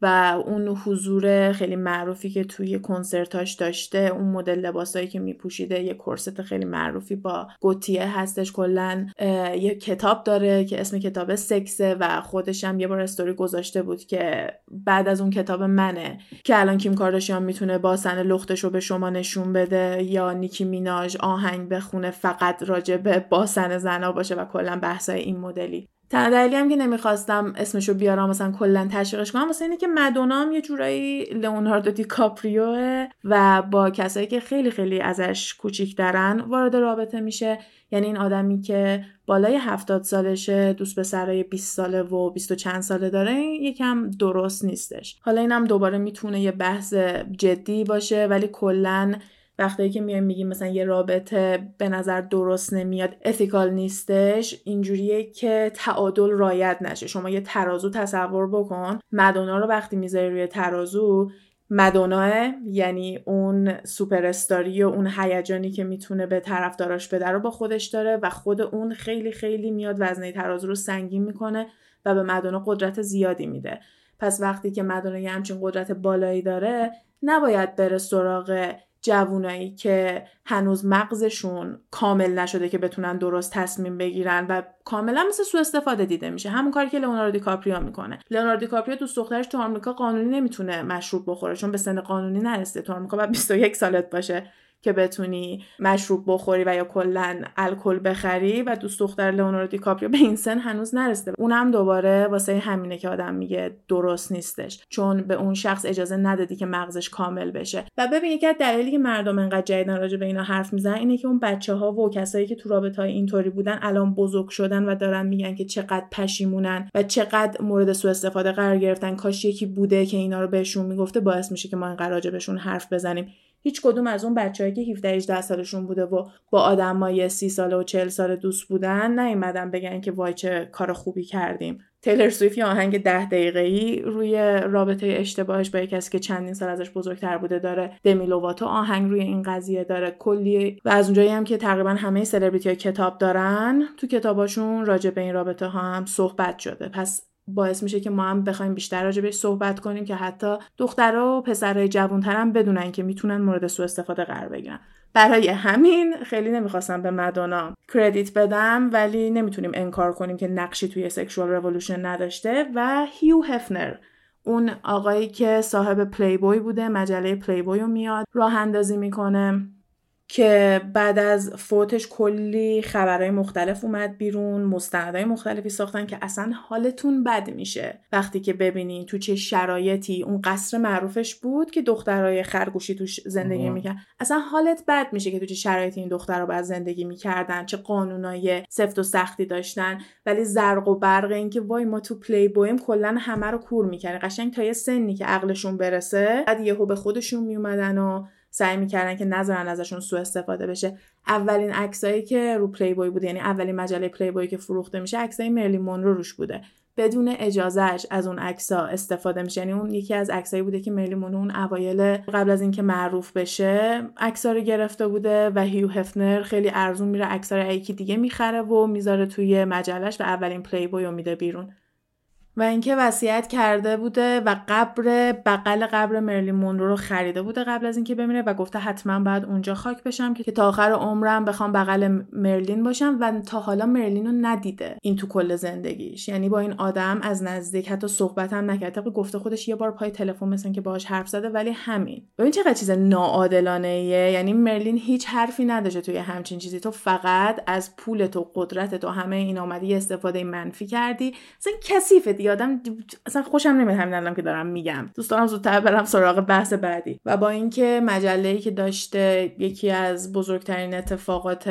و اون حضور خیلی معروفی که توی کنسرتاش داشته اون مدل لباسایی که میپوشیده یه کرست خیلی معروفی با گوتیه هستش. کلا یه کتاب داره که اسم کتاب سکسه و خودش هم یه بار استوری گذاشته بود که بعد از اون کتاب منه که الان کیم کارداشیان می‌تونه باسن لختش رو به شما نشون بده یا نیکی میناژ آهنگ بخونه فقط راجع به باسن زنا باشه و کلا بحثای این مدلی. تنها دلیلی هم که نمی‌خواستم اسمشو بیارم مثلا کلا تشویقش کنم واسه اینه که مدونا هم یه جورایی لئوناردو دیکاپریوه و با کسایی که خیلی خیلی ازش کوچیکترن وارد رابطه میشه. یعنی این آدمی که بالای هفتاد سالشه دوست به سرای 20 ساله و 20 و چند ساله داره یکم درست نیستش. حالا اینم دوباره می‌تونه یه بحث جدی باشه ولی کلا وقتی که میایم میگیم مثلا یه رابطه به نظر درست نمیاد اتیکال نیستش اینجوریه که تعادل رایت نشه. شما یه ترازو تصور بکن. مدونا رو وقتی می‌ذاری روی ترازو مدونا یعنی اون سوپر استاری و اون هیجانی که می‌تونه به طرفداراش بده رو با خودش داره و خود اون خیلی خیلی میاد وزنه ترازو رو سنگین می‌کنه و به مدونا قدرت زیادی میده. پس وقتی که مدونا یه همچین قدرت بالایی داره نباید بره سراغ جوونایی که هنوز مغزشون کامل نشده که بتونن درست تصمیم بگیرن و کاملا مثل سوء استفاده دیده میشه. همون کاری که لئوناردو دیکاپریو می‌کنه. لئوناردو دیکاپریو دوست دخترش تو آمریکا قانونی نمی‌تونه مشروب بخوره چون به سن قانونی نرسیده. تو آمریکا باید 21 سالت باشه. که بتونی مشروب بخوری و یا کلا الکل بخری و دوست دختر لئوناردو دیکاپریو به این سن هنوز نرسیده. اونم دوباره واسه همینه که آدم میگه درست نیستش. چون به اون شخص اجازه ندادی که مغزش کامل بشه. و ببینید که دلیلی که مردم انقدر جدیدن راجع به اینا حرف می‌زنن اینه که اون بچه ها و کسایی که تو رابطه های اینطوری بودن الان بزرگ شدن و دارن میگن که چقدر پشیمونن و چقدر مورد سوء استفاده قرار گرفتن. کاش یکی بوده که اینا رو بهشون می‌گفته باعث میشه که ما اینقدر راجع بهشون حرف بزنیم. هیچ کدوم از اون بچه‌ای که 17 18 سالشون بوده و با آدمای 30 ساله و 40 ساله دوست بودن نیومدن بگن که وای چه کار خوبی کردیم. تیلر سویفت یه آهنگ ده دقیقه ای روی رابطه اشتباهش با کسی که چندین سال ازش بزرگتر بوده داره دمی لوواتو آهنگ روی این قضیه داره کلی و از اونجایی هم که تقریبا همه سلبریتی ها کتاب دارن تو کتاباشون راجع به این رابطه ها هم صحبت شده. پس باعث میشه که ما هم بخوایم بیشتر راجع بهش صحبت کنیم که حتی دخترها و پسرهای جوانتر هم بدونن که می‌تونن مورد سوء استفاده قرار بگیرن. برای همین خیلی نمی‌خواستم به مدونا credit بدم ولی نمی‌تونیم انکار کنیم که نقشی توی sexual revolution نداشته و هیو هفنر اون آقایی که صاحب پلی بوی بوده مجله پلی بوی رو میاد راه اندازی می‌کنه. که بعد از فوتش کلی خبرهای مختلف اومد بیرون مستندهای مختلفی ساختن که اصلا حالتون بد میشه. وقتی که ببینین تو چه شرایطی اون قصر معروفش بود که دخترای خرگوشی توش زندگی می‌کرد. اصلا حالت بد میشه که تو چه شرایطی این دخترها باید زندگی می‌کردن چه قانونای سفت و سختی داشتن. ولی زرق و برق این که وای ما تو پلی بویم کلا همه رو کور می‌کنه قشنگ تا یه سنی که عقلشون برسه بعد یهو به خودشون میومدن و سعی می‌کردن که نذارن ازشون سوء استفاده بشه. اولین عکسایی که رو پلی بوی بوده یعنی اولین مجله پلی بوی که فروخته میشه عکسای مرلین مونرو روش بوده. بدون اجازهش از اون عکسا استفاده میشه. یعنی اون یکی از عکسایی بوده که مرلین مونرو اون اوایل قبل از اینکه معروف بشه عکسا رو گرفته بوده و هیو هفنر خیلی ارزون میره عکسا رو یکی دیگه می‌خره و می‌ذاره توی مجلش و اولین پلی بوی رو میده بیرون. و اینکه وصیت کرده بوده و قبر بغل قبر مرلین مونرو رو خریده بوده قبل از اینکه بمیره و گفته حتما باید اونجا خاک بشم که تا آخر عمرم بخوام بغل مرلین باشم و تا حالا مرلین رو ندیده این تو کل زندگیش. یعنی با این آدم از نزدیک حتی صحبت هم نکرده گفته خودش یه بار پای تلفن مثلا که باهاش حرف زده ولی همین. ببین چقدر چیز ناعادلانه یعنی مرلین هیچ حرفی نداشته توی همچین چیزی. تو فقط از پول تو قدرت و همه این آمدی استفاده منفی کردی. اصلا کثیفه آدم اصلا خوشم نمیاد همین الان که دارم میگم. دوست دارم زودتر برم سراغ بحث بعدی. و با اینکه مجله که داشته یکی از بزرگترین اتفاقات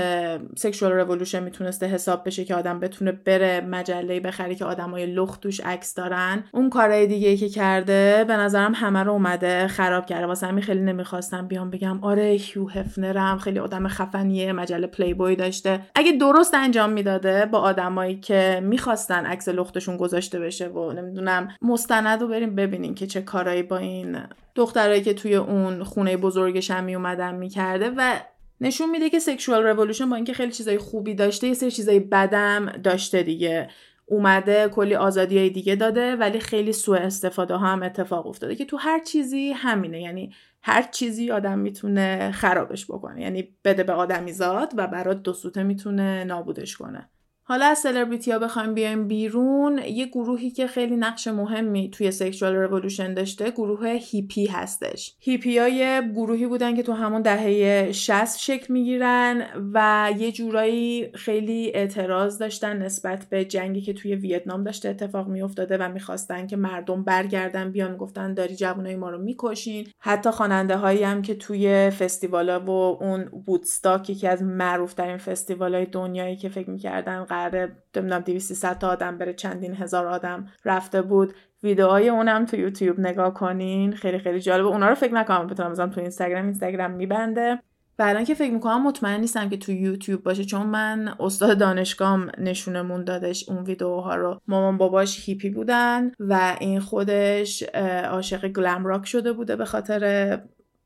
sexual revolution می‌تونسته حساب بشه که آدم بتونه بره مجله بخره که آدمای لخت توش عکس دارن اون کارهای دیگه ای که کرده به نظرم همه رو اومده خراب کرده. واسه همین خیلی نمی‌خواستم بیام بگم آره هیو هفنرم خیلی آدم خفنیه مجله پلی بوی داشته. اگه درست انجام می‌داده با آدمایی که می‌خواستن عکس لختشون گذاشته بشه و نمی‌دونم مستند رو بریم ببینیم که چه کارایی با این دخترایی که توی اون خونه بزرگش هم می اومدن می‌کرده. و نشون میده که sexual revolution با اینکه خیلی چیزای خوبی داشته یه سری چیزای بدم داشته دیگه. اومده کلی آزادی های دیگه داده ولی خیلی سوء استفاده ها هم اتفاق افتاده که تو هر چیزی همینه. یعنی هر چیزی آدم می‌تونه خرابش بکنه. یعنی بده به آدمی زاد و برات دو سوته می‌تونه نابودش کنه. حالا از سلبریتی ها بخوایم بیایم بیرون یه گروهی که خیلی نقش مهمی توی sexual revolution داشته گروه هیپی هستش. هیپی‌ها یه گروهی بودن که تو همون دهه 60 شکل می‌گیرن و یه جورایی خیلی اعتراض داشتن نسبت به جنگی که توی ویتنام داشته اتفاق میافتاده و می‌خواستن که مردم برگردن بیان گفتن داری جوانای ما رو می‌کشین. حتی خواننده هایی هم که توی فستیوالا و اون بودستاک یکی از معروف ترین فستیوال های دنیایی که فکر می‌کردن قراره نمی‌دونم 200 تا آدم بره چندین هزار آدم رفته بود. ویدئوهای اونم تو یوتیوب نگاه کنین. خیلی خیلی جالبه. اونا رو فکر نکنم بتونم بزنم تو اینستاگرام. اینستاگرام میبنده. و الان که فکر می‌کنم مطمئن نیستم که تو یوتیوب باشه چون من استاد دانشگاهم نشونمون دادش اون ویدیوها رو. مامان باباش هیپی بودن و این خودش عاشق glam rock شده بوده به خاطر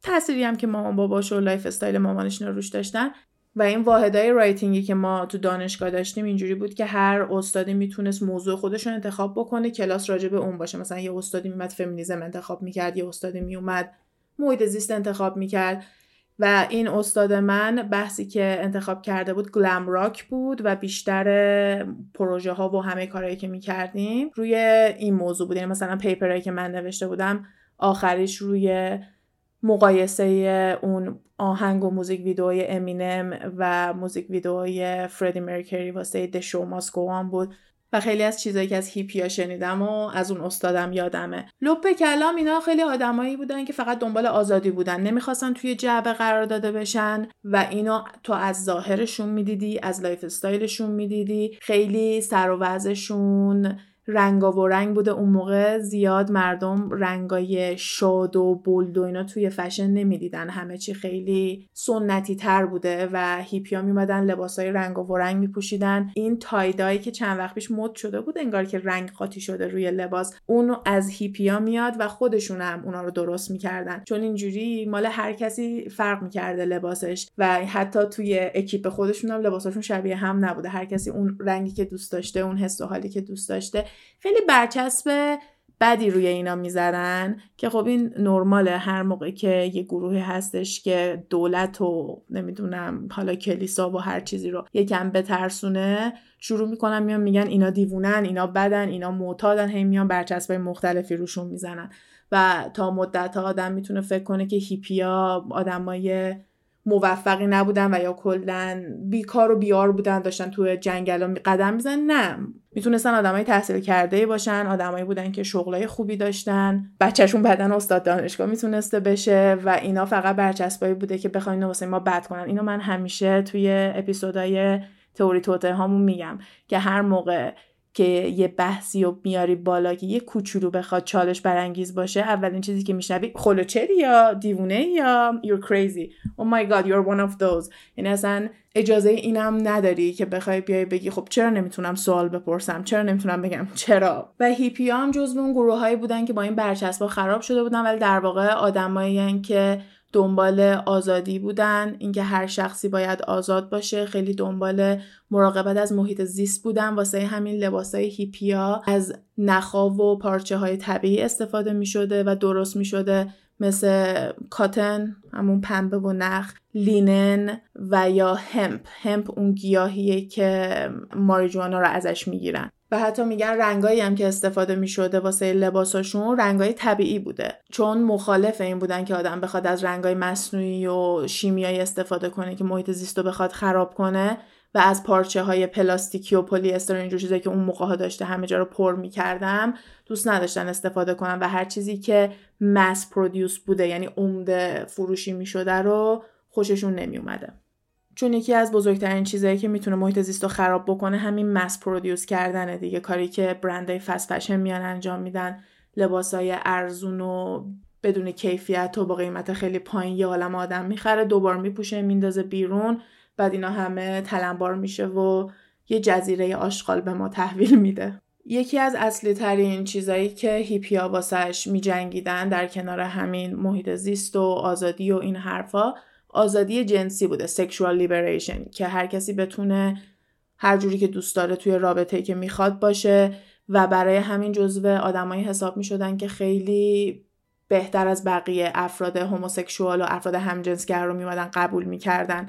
تأثیری هم که مامان باباش و lifestyle مامانش روش داشتن. و این واحدهای writing ی که ما تو دانشگاه داشتیم اینجوری بود که هر استادی می‌تونست موضوع خودش رو انتخاب بکنه کلاس راجع به اون باشه. مثلا یه استادی میومد فمینیزم انتخاب می‌کرد یه استادی میومد محیط زیست انتخاب می‌کرد و این استاد من بحثی که انتخاب کرده بود glam rock بود و بیشتر پروژه ها و همه کارهایی که می‌کردیم روی این موضوع بود. یعنی مثلا paper هایی که من نوشته بودم آخریش روی مقایسه اون آهنگ و موزیک ویدئوی امینم و موزیک ویدئوی فردی مرکری واسه The Show Must Go On بود و خیلی از چیزایی که از هیپیا شنیدم و از اون استادم یادمه. لب کلام اینا خیلی آدمایی بودن که فقط دنبال آزادی بودن. نمی‌خواستن توی جعبه قرار داده بشن و اینو تو از ظاهرشون می‌دیدی از lifestyle شون می‌دیدی. خیلی سر و وضعشون رنگاورنگ بوده. اون موقع زیاد مردم رنگای شاد و bold و اینا توی فشن نمی‌دیدن. همه چی خیلی سنتی تر بوده و هیپیا میمدن لباسای رنگ و رنگ میپوشیدن. این tie-dye ی که چند وقت پیش مد شده بود انگار که رنگ قاطی شده روی لباس اون از هیپیا میاد و خودشون هم اونا رو درست می‌کردن. چون اینجوری مال هر کسی فرق می‌کرده لباسش و حتی توی اکیپ خودشون هم لباساشون شبیه هم نبوده. هر کسی اون رنگی که دوست داشته اون حس و حالی که دوست داشته خیلی برچسب بدی روی اینا می‌زنن که خب این نرماله هر موقع که یه گروهی هستش که دولت و نمی‌دونم حالا کلیسا و هر چیزی رو یکم بترسونه شروع می‌کنن میان میگن اینا دیوونن اینا بدن اینا معتادن هی میان برچسبای مختلفی روشون می‌زنن. و تا مدت آدم می‌تونه فکر کنه که هیپیا آدمای موفقی نبودن و یا کلا بیکار و بیار بودن داشتن تو جنگل قدم میزن نه. می‌تونستن آدمای تحصیل کرده باشن آدمایی بودن که شغلای خوبی داشتن. بچهشون بدن استاد دانشگاه می‌تونسته بشه و اینا فقط برچسبایی بوده که بخواین واسه ما بد کنن. اینو من همیشه توی اپیزودهای تئوری توته هامون میگم که هر موقع که یه بحثی و میاری بالا که یه کوچولو بخواد چالش برانگیز باشه اولین چیزی که میشنوی خلوچری یا دیوونه یا you're crazy. Oh my god you're one of those. یعنی اصلا اجازه اینم نداری که بخوای بیای بگی خب چرا نمی‌تونم سوال بپرسم؟ چرا نمی‌تونم بگم چرا؟ و هیپی هم جزو اون گروه هایی بودن که با این برچسبا خراب شده بودن ولی در واقع آدمایی که دنبال آزادی بودن اینکه هر شخصی باید آزاد باشه. خیلی دنبال مراقبت از محیط زیست بودن واسه همین لباسای هیپیا از نخا و پارچه های طبیعی استفاده می شده و درست می شده مثل کاتن همون پنبه و نخ لینن و یا همپ. همپ اون گیاهیه که ماریجوانا رو ازش می‌گیرن. و حتی میگن رنگایی هم که استفاده می‌شده واسه لباساشون رنگای طبیعی بوده. چون مخالف این بودن که آدم بخواد از رنگای مصنوعی و شیمیایی استفاده کنه که محیط زیست رو بخواد خراب کنه و از پارچه های پلاستیکی و پلی استر اینجور چیزایی که اون موقع ها داشته همه جا رو پر می‌کردم دوست نداشتن استفاده کنم و هر چیزی که مس پرودیوس بوده یعنی عمده فروشی می‌شده رو خوششون نمیومده چون یکی از بزرگترین چیزهایی که می‌تونه محیط زیست رو خراب بکنه همین مس پرودیوس کردنه دیگه. کاری که برندهای فست فشن میان انجام میدن. لباسای ارزون و بدون کیفیت و با قیمت خیلی پایین یه عالم آدم می‌خره دوبار میپوشه میندازه بیرون. بعد اینا همه تلمبار میشه و یه جزیره آشغال به ما تحویل میده. یکی از اصلی ترین چیزایی که هیپیا واسش می جنگیدن در کنار همین محیط زیست و آزادی و این حرفا آزادی جنسی بوده sexual liberation که هر کسی بتونه هر جوری که دوست داره توی رابطه که می‌خواد باشه. و برای همین جزو آدمایی حساب می‌شدن که خیلی بهتر از بقیه افراد هوموسکشوال و افراد همجنسگر رو میمدن قبول می‌کردن.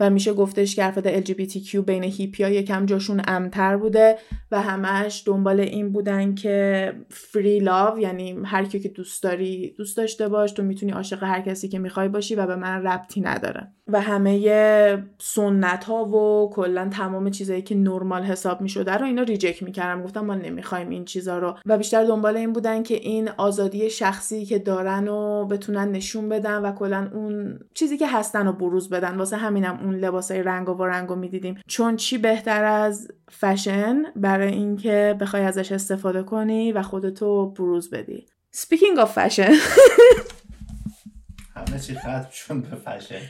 و میشه گفتش که افراد LGBTQ بین هیپیا یکم جاشون امن‌تر بوده و همش دنبال این بودن که free love یعنی هر کی که دوست داری دوست داشته باش تو می‌تونی عاشق هر کسی که می‌خوای باشی و به من ربطی نداره. و همه سنت ها و کلا تمام چیزایی که نرمال حساب می‌شده رو اینا reject می‌کردن گفتن ما نمی‌خوایم این چیزا رو. و بیشتر دنبال این بودن که این آزادی شخصی که دارن و بتونن نشون بدن و کلا اون چیزی که هستن رو بروز بدن. واسه همینم اون لباسای رنگ و رنگ رو می‌دیدیم. چون چی بهتر از فشن؟ برای اینکه بخوای ازش استفاده کنی و خودتو بروز بدی. Speaking of fashion. *laughs* همه چی ختم شد به fashion.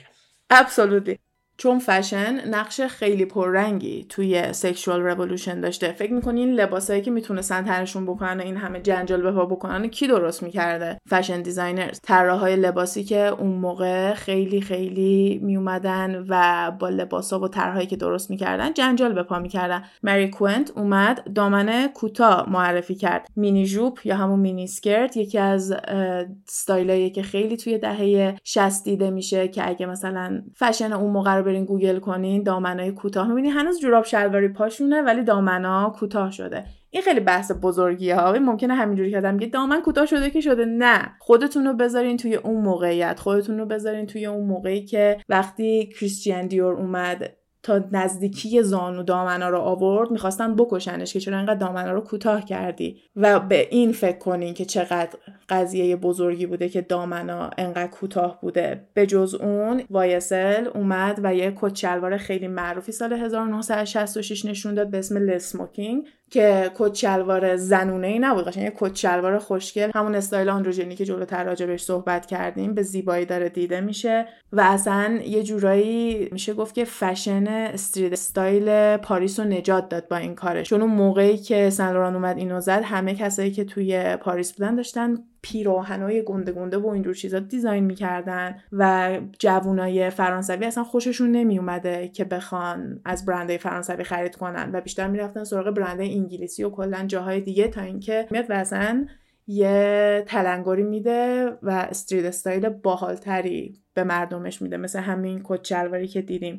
Absolutely. چون فشن نقش خیلی پررنگی توی sexual revolution داشته. فکر می‌کنی این لباسایی که می‌تونستن تنشون بکنن و این همه جنجال به پا بکنن کی درست می‌کرده؟ Fashion designers. طراحهای لباسی که اون موقع خیلی خیلی میومدن و با لباسا و طرحهایی که درست می‌کردن جنجال به پا می‌کردن. مری کوانت اومد دامنه کوتاه معرفی کرد. مینی ژوپ یا همون mini skirt یکی از استایلایی که خیلی توی دهه 60 دیده میشه که اگه مثلا فشن اون موقع برین گوگل کنین دامنای کوتاه. می‌بینی هنوز جوراب شلواری پاشونه ولی دامنا کوتاه شده. این خیلی بحث بزرگیه ها. ممکنه همینجوری که آدم دامن کوتاه شده که شده. نه. خودتون رو بذارین توی اون موقعیت. خودتون رو بذارین توی اون موقعی که وقتی کریستیان دیور اومد تا نزدیکی زانو دامنا رو آورد می‌خواستن بکشنش که چرا انقدر دامنا رو کوتاه کردی؟ و به این فکر کنین که چقدر قضیه بزرگی بوده که دامنا انقدر کوتاه بوده. به جز اون YSL اومد و یه کت خیلی معروفی سال 1966 نشون داد به اسم Le Smoking که کت شلوار زنونه ای نبود. قشنگ یه کت شلوار خوشگل همون استایل androgyny که جلوتر راجبش صحبت کردیم به زیبایی داره دیده میشه و اصلا یه جورایی میشه گفت که fashion street style پاریس رو نجات داد با این کارش. چون اون موقعی که سن اومد اینو زد همه کسایی که توی پاریس بودن داشتن پیراهنای گنده گنده و اینجور چیزا design می‌کردن و جوونای فرانسوی اصلا خوششون نمیومده که بخوان از برندهای فرانسوی خرید کنن و بیشتر می‌رفتن سراغ برندهای انگلیسی و کلا جاهای دیگه تا اینکه میاد و اصلا یه تلنگری میده و street style باحالتری به مردمش میده. مثل همین کت که دیدیم.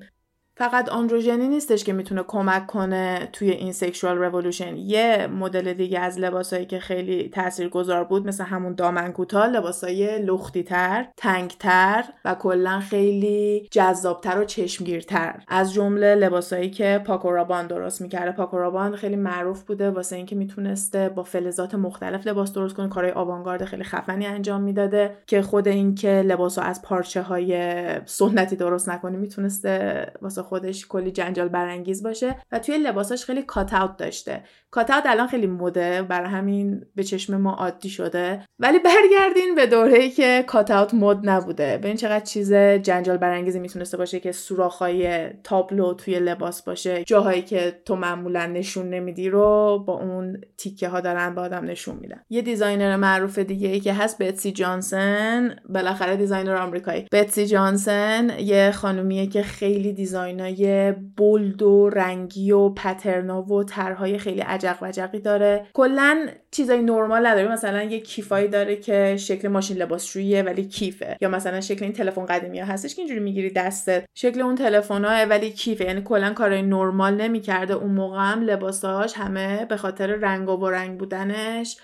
فقط androgyny نیستش که می‌تونه کمک کنه توی این sexual revolution یه مدل دیگه از لباسایی که خیلی تاثیرگذار بود مثل همون دامن کوتاه لباسای لختی تر تنگتر و کلا خیلی جذابتر و چشمگیرتر. از جمله لباسایی که پاکورابان درست می‌کرده. پاکورابان خیلی معروف بوده واسه اینکه می‌تونسته با فلزات مختلف لباس درست کنه. کارهای آوانگارد خیلی خفنی انجام می‌داده که خود اینکه لباسو از پارچه های سنتی درست نکنی می‌تونسته واسه خودش کلی جنجال برانگیز باشه و توی لباساش خیلی cut out داشته. cut out الان خیلی موده برای همین به چشم ما عادی شده. ولی برگردین به دوره‌ای که cut out مد نبوده. ببین چقدر چیز جنجال برانگیزی می‌تونسته باشه که سوراخ‌های تابلو توی لباس باشه. جاهایی که تو معمولا نشون نمیدی رو با اون تیکه ها دارن با آدم نشون میدن. یه designer معروف دیگه ای که هست بتسی جانسن. بالاخره designer آمریکایی. بتسی جانسن یه خانومیه که خیلی design ای bold و رنگی و pattern ا و طرحهای خیلی عجق وجقی داره. کلا چیزای نرمال نداره مثلا یه کیفایی داره که شکل ماشین لباسشوییه ولی کیفه. یا مثلا شکل این تلفن قدیمی ها هستش که اینجوری می‌گیری دستت. شکل اون تلفن ولی کیفه. یعنی کلا کارای نرمال نمی‌کرده. اون موقع هم لباساش همه به خاطر رنگ و رنگ بودنش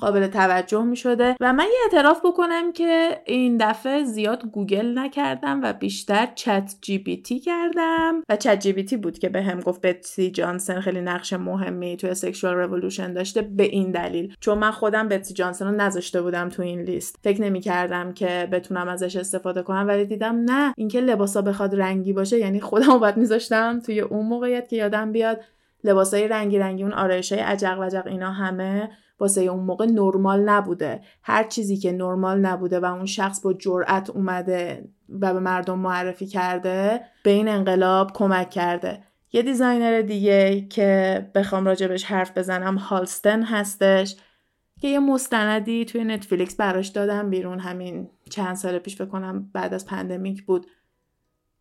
قابل توجه می شده و من یه اعتراف بکنم که این دفعه زیاد گوگل نکردم و بیشتر چت جی بی تی کردم و چت جی بی تی بود که به هم گفت بتسی جانسن خیلی نقش مهمی توی sexual revolution داشته به این دلیل. چون من خودم بتسی جانسن رو نذاشته بودم تو این لیست. فکر نمی کردم که بتونم ازش استفاده کنم ولی دیدم نه اینکه لباسا بخواد رنگی باشه یعنی خودم باید میذاشتم توی اون موقعیت که یادم بیاد. لباسای رنگی رنگی اون آرایشای عجق وجق اینا همه واسه اون موقع نرمال نبوده. هر چیزی که نرمال نبوده و اون شخص با جرأت اومده و به مردم معرفی کرده به این انقلاب کمک کرده. یه دیزاینر دیگه که بخوام راجبش حرف بزنم هالستن هستش که یه مستندی توی نتفلیکس براش دادن بیرون. همین چند سال پیش فک کنم بعد از pandemic بود.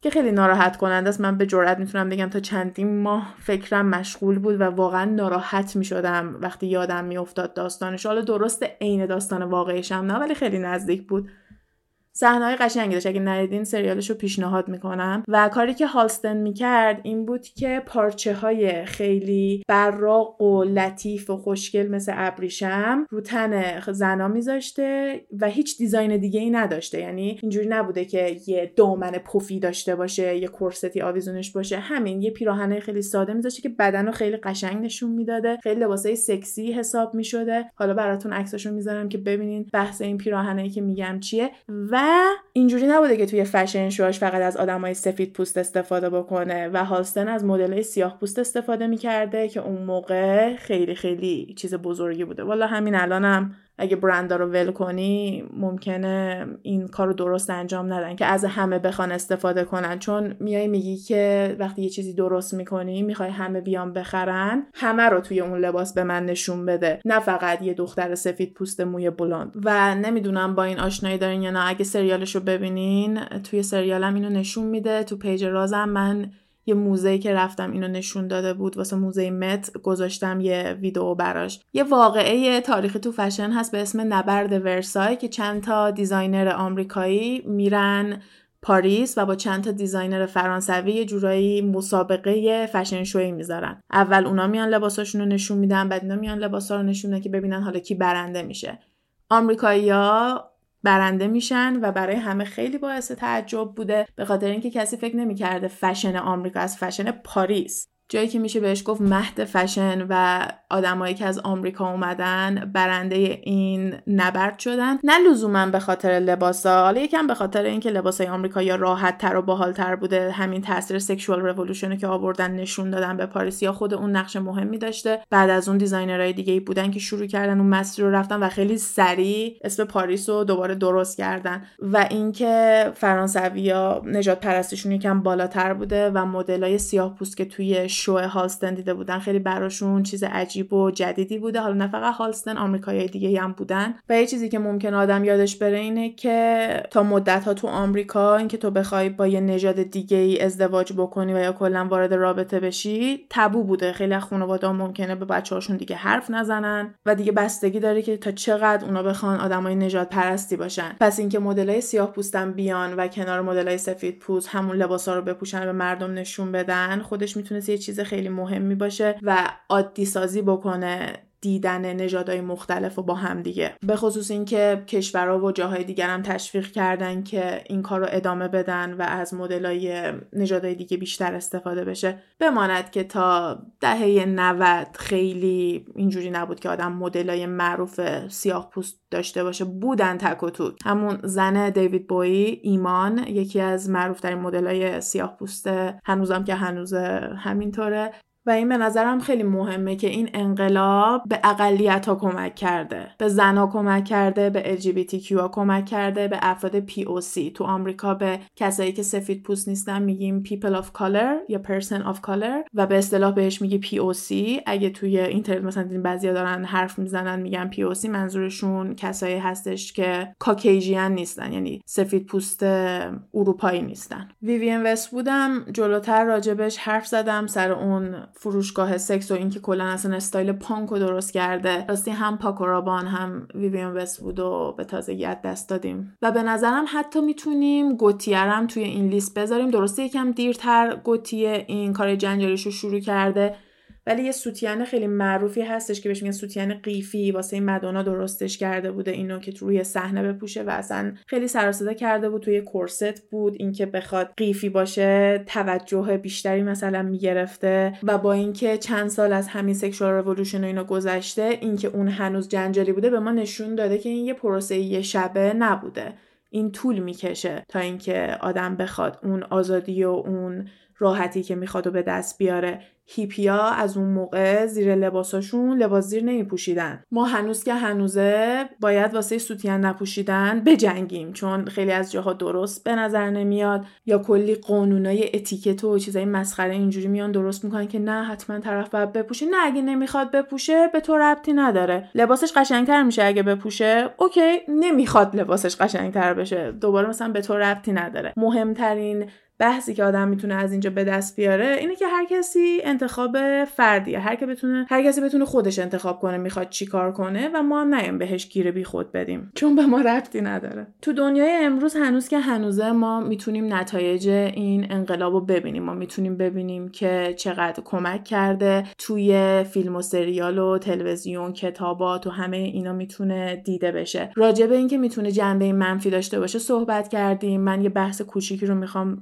که خیلی ناراحت کننده است. من به جرئت می‌تونم بگم تا چندین ماه فکرم مشغول بود و واقعا ناراحت می‌شدم وقتی یادم میافتاد داستانش. حالا درست عین داستان واقعیشم نه ولی خیلی نزدیک بود. صحنه‌های قشنگی داشت. اگه ندیدین سریالش رو پیشنهاد می‌کنم. و کاری که هالستن می‌کرد این بود که پارچه های خیلی براق و لطیف و خوشگل مثل ابریشم رو تن زنا میذاشته و هیچ design دیگه ای نداشته. یعنی اینجوری نبوده که یه دامن پفی داشته باشه یه کرستی آویزونش باشه. همین یه پیراهن خیلی ساده میذاشته که بدن رو خیلی قشنگ نشون می‌داده. خیلی لباسای سکسی حساب می‌شده. حالا براتون عکساشو می‌ذارم که ببینین بحث این پیراهنایی که میگم چیه. و اینجوری نبوده که توی فشن شوهاش فقط از آدمای سفید پوست استفاده بکنه و هالستن از مدلای سیاه پوست استفاده می‌کرده که اون موقع خیلی خیلی چیز بزرگی بوده. والا همین الانم اگه برندا رو ول کنی ممکنه این کار رو درست انجام ندن که از همه بخوان استفاده کنن. چون میای میگی که وقتی یه چیزی درست می‌کنی می‌خوای همه بیان بخرن همه رو توی اون لباس به من نشون بده. نه فقط یه دختر سفید پوست موی بلند. و نمی‌دونم با این آشنایی دارین یا نه اگه سریالش رو ببینین توی سریالم اینو نشون میده تو پیج رازم من یه موزه که رفتم اینو نشون داده بود واسه موزه مت گذاشتم یه ویدیو براش. یه واقعه تاریخی تو فشن هست به اسم نبرد ورسای که چند تا designer آمریکایی میرن پاریس و با چند تا designer فرانسوی یه جورایی مسابقه fashion show ی می‌ذارن. اول اونا میان لباساشون رو نشون میدن بعد اینا میان لباسا رو نشون میدن که ببینن حالا کی برنده میشه. آمریکایی‌ها برنده میشن و برای همه خیلی باعث تعجب بوده به خاطر اینکه کسی فکر نمی‌کرده فشن آمریکا از فشن پاریس جایی که میشه بهش گفت مهد فشن و آدمایی که از آمریکا اومدن برنده این نبرد شدن. نه لزوما به خاطر لباسا حالا یکم به خاطر اینکه لباسای آمریکاییا راحت تر و باحال تر بوده همین تاثیر sexual revolution که آوردن نشون دادن به پاریس یا خود اون نقش مهمی داشته. بعد از اون designer های دیگه ای بودن که شروع کردن اون مسیر رو رفتن و خیلی سریع اسم پاریس رو دوباره درست کردن. و اینکه فرانسویا نژادپرستیشون یکم بالاتر بوده و مدلای سیاه پوست که توی شو هالستن دیده بودن. خیلی براشون چیز عجیب و جدیدی بوده. حالا نه فقط هالستن آمریکایی دیگه هم بودن. و یه چیزی که ممکن آدم یادش بره اینه که تا مدت ها تو آمریکا اینکه تو بخوای با یه نژاد دیگه ای ازدواج بکنی و یا کلا وارد رابطه بشی تبو بوده. خیلی از خانواده ممکنه به بچه‌هاشون دیگه حرف نزنن و دیگه بستگی داره که تا چقدر اونا بخوان آدمای نژاد پرستی باشن. پس اینکه مدلای سیاه پوستن بیان و کنار مدلای سفید پوست همون لباسا رو بپوشن به مردم نشون بدن خودش می‌تونست چیز خیلی مهمی باشه و عادی سازی بکنه. دیدن نژادهای مختلف و با هم دیگه. به خصوص اینکه کشورها و جاهای دیگر هم تشویق کردن که این کار رو ادامه بدن و از مدلای نژادهای دیگه بیشتر استفاده بشه. بماند که تا دهه 90 خیلی اینجوری نبود که آدم مدلای معروف سیاه پوست داشته باشه. بودن تک و توک. همون زن دیوید بوی ایمان یکی از معروف ترین مدلای سیاه پوسته. هنوزم که هنوز همینطوره. و این به نظرم خیلی مهمه که این انقلاب به اقلیت ها کمک کرده به زنها کمک کرده به LGBTQ ها کمک کرده به افراد POC تو آمریکا به کسایی که سفید پوست نیستن میگیم people of color یا person of color و به اصطلاح بهش میگی POC اگه توی اینترنت مثلا دیدین بعضیا دارن حرف می‌زنن میگن POC منظورشون کسایی هستش که Caucasian نیستن یعنی سفید پوست اروپایی نیستن. ویوین وست‌وودم جلوتر راجبش حرف زدم سر اون فروشگاه سکس و اینکه کلا اصلا استایل پانک رو درست کرده. راستی هم پاکورابان هم ویویان وست‌وود و به تازگی از دست دادیم. و به نظرم حتی می‌تونیم گوتیه رم توی این لیست بذاریم. درسته یکم دیرتر گوتیه این کار جنجالیش رو شروع کرده. ولی یه سوتیان خیلی معروفی هستش که بهش میگن سوتیان قیفی. واسه این مدونا درستش کرده بوده اینو که روی صحنه بپوشه و اصلا خیلی سر و صدا کرده بود. توی corset بود. اینکه بخواد قیفی باشه توجه بیشتری مثلا می‌گرفته و با اینکه چند سال از همین sexual revolution و اینا گذشته اینکه اون هنوز جنجالی بوده به ما نشون داده که این یه پروسه یه شبه نبوده. این طول می‌کشه تا اینکه آدم بخواد اون آزادی و اون راحتی که می‌خواد و به دست بیاره هیپیا از اون موقع زیر لباساشون لباس زیر نمی پوشیدن ما هنوز که هنوزه باید واسه سوتین نپوشیدن بجنگیم چون خیلی از جاها درست به نظر نمیاد. یا کلی قانونای اتیکت و چیزای مسخره اینجوری میان درست می‌کنن که نه حتما طرف باید بپوشه. نه اگه نمی‌خواد بپوشه به تو ربطی نداره. لباسش قشنگتر میشه اگه بپوشه. اوکی نمی‌خواد لباسش قشنگتر بشه. دوباره مثلا به تو ربطی نداره. مهمترین بحثی که آدم می‌تونه از اینجا به دست بیاره اینه که هر کسی انتخاب فردیه. هر که بتونه هر کسی بتونه خودش انتخاب کنه می‌خواد چیکار کنه و ما هم نیم بهش گیره بی خود بدیم. چون به ما ربطی نداره. تو دنیای امروز هنوز که هنوزه ما می‌تونیم نتایج این انقلاب رو ببینیم. ما می‌تونیم ببینیم که چقدر کمک کرده توی فیلم و سریال و تلویزیون کتابات و همه اینا می‌تونه دیده بشه. راجع به اینکه می‌تونه جنبه منفی داشته باشه صحبت کردیم. من یه بحث کوچیکی رو می‌خوام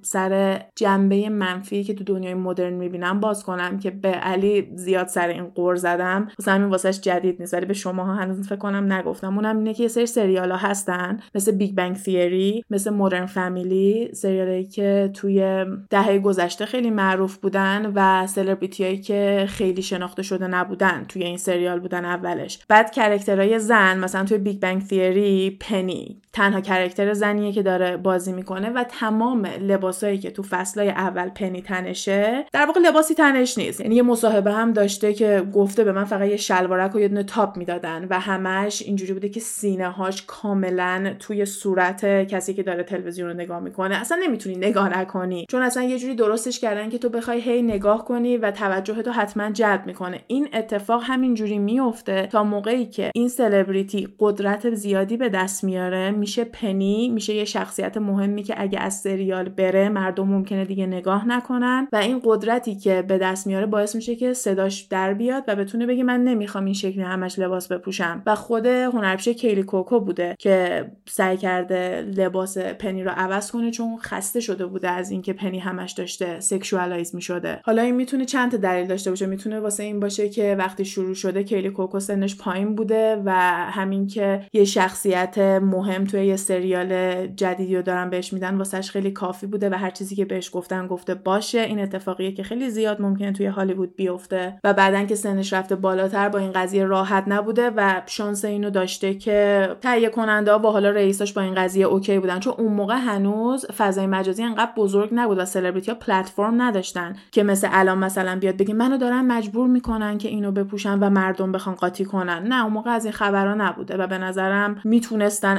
جنبه منفی که تو دنیای مدرن می‌بینم باز کنم که به علی زیاد سر این غر زدم واسه همین واسهش جدید نیست. ولی به شما ها هنوز فکر کنم نگفتم. اونم اینه که یه سری سریال ها هستن مثل Big Bang Theory مثل Modern Family سریالی که توی دهه گذشته خیلی معروف بودن و سلبریتی‌هایی که خیلی شناخته شده نبودن توی این سریال بودن اولش. بعد کرکترهای زن مثلا توی Big Bang Theory پنی تنها کرکتر زنیه که داره بازی می‌کنه و تمام لباسایی که تو فصلای اول پنی تنشه در واقع لباسی تنش نیست. یعنی یه مصاحبه هم داشته که گفته به من فقط یه شلوارک و یه دونه تاپ می‌دادن و همش اینجوری بوده که سینه هاش کاملا توی صورت کسی که داره تلویزیون رو نگاه می‌کنه. اصلا نمی‌تونی نگاه نکنی. چون اصلا یه جوری درستش کردن که تو بخوای هی نگاه کنی و توجه تو حتما جلب می‌کنه. این اتفاق همینجوری میفته تا موقعی که این سلبریتی قدرت زیادی به دست میاره میشه پنی میشه یه شخصیت مهمی که اگه از سریال بره مردم ممکنه دیگه نگاه نکنن. و این قدرتی که به دست میاره باعث میشه که صداش در بیاد و بتونه بگه من نمی‌خوام این شکلی همش لباس بپوشم. و خود هنرپیشه کیلی کوئوکو بوده که سعی کرده لباس پنی رو عوض کنه چون خسته شده بوده از اینکه پنی همش داشته sexualize می‌شده. حالا این می‌تونه چند تا دلیل داشته باشه. می‌تونه واسه این باشه که وقتی شروع شده کیلی کوئوکو سنش پایین بوده و همین که یه شخصیت مهم توی یه سریال جدیدی رو دارن بهش میدن واسهش خیلی کافی بوده و هر چیزی که بهش گفتن گفته باشه. این اتفاقیه که خیلی زیاد ممکنه توی هالیوود بیفته و بعدن که سنش رفته بالاتر با این قضیه راحت نبوده و شانس اینو داشته که تهیه کننده ها و حالا رئیساش با این قضیه okay بودن. چون اون موقع هنوز فضای مجازی انقدر بزرگ نبود و سلبریتی ها پلتفرم نداشتن که مثل الان مثلا بیاد بگه منو دارن مجبور می‌کنن که اینو بپوشن و مردم بخوان قاطی کنن. نه اون موقع از این خبرها نبوده و به نظرم می‌تونستن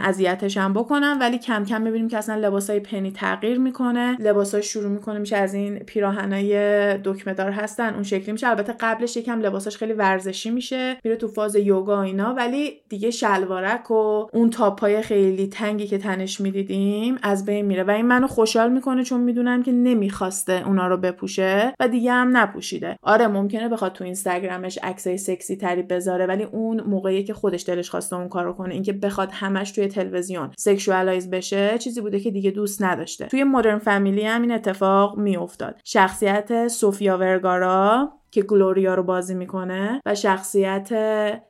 هم بکنن ولی کم کم می‌بینیم که اصلا لباسای پنی تغییر می‌کنه. لباساش شروع می‌کنه میشه از این پیراهنای دکمه دار هستن اون شکلی میشه. البته قبلش یکم لباساش خیلی ورزشی میشه میره تو فاز یوگا اینا ولی دیگه شلوارک و اون تاپای خیلی تنگی که تنش می‌دیدیم از بین میره. و این منو خوشحال می‌کنه چون می‌دونم که نمی‌خواسته اونا رو بپوشه و دیگه هم نپوشیده. آره ممکنه بخواد تو اینستاگرامش عکسای سکسی تری بذاره ولی اون موقعی که خودش دلش خواسته اون کارو کنه اینکه بخواد همش توی تلویزیون sexualize بشه چیزی بوده که دیگه دوست نداشته. توی Modern Family هم این اتفاق میافتاد. شخصیت سوفیا ورگارا که گلوریا رو بازی می‌کنه و شخصیت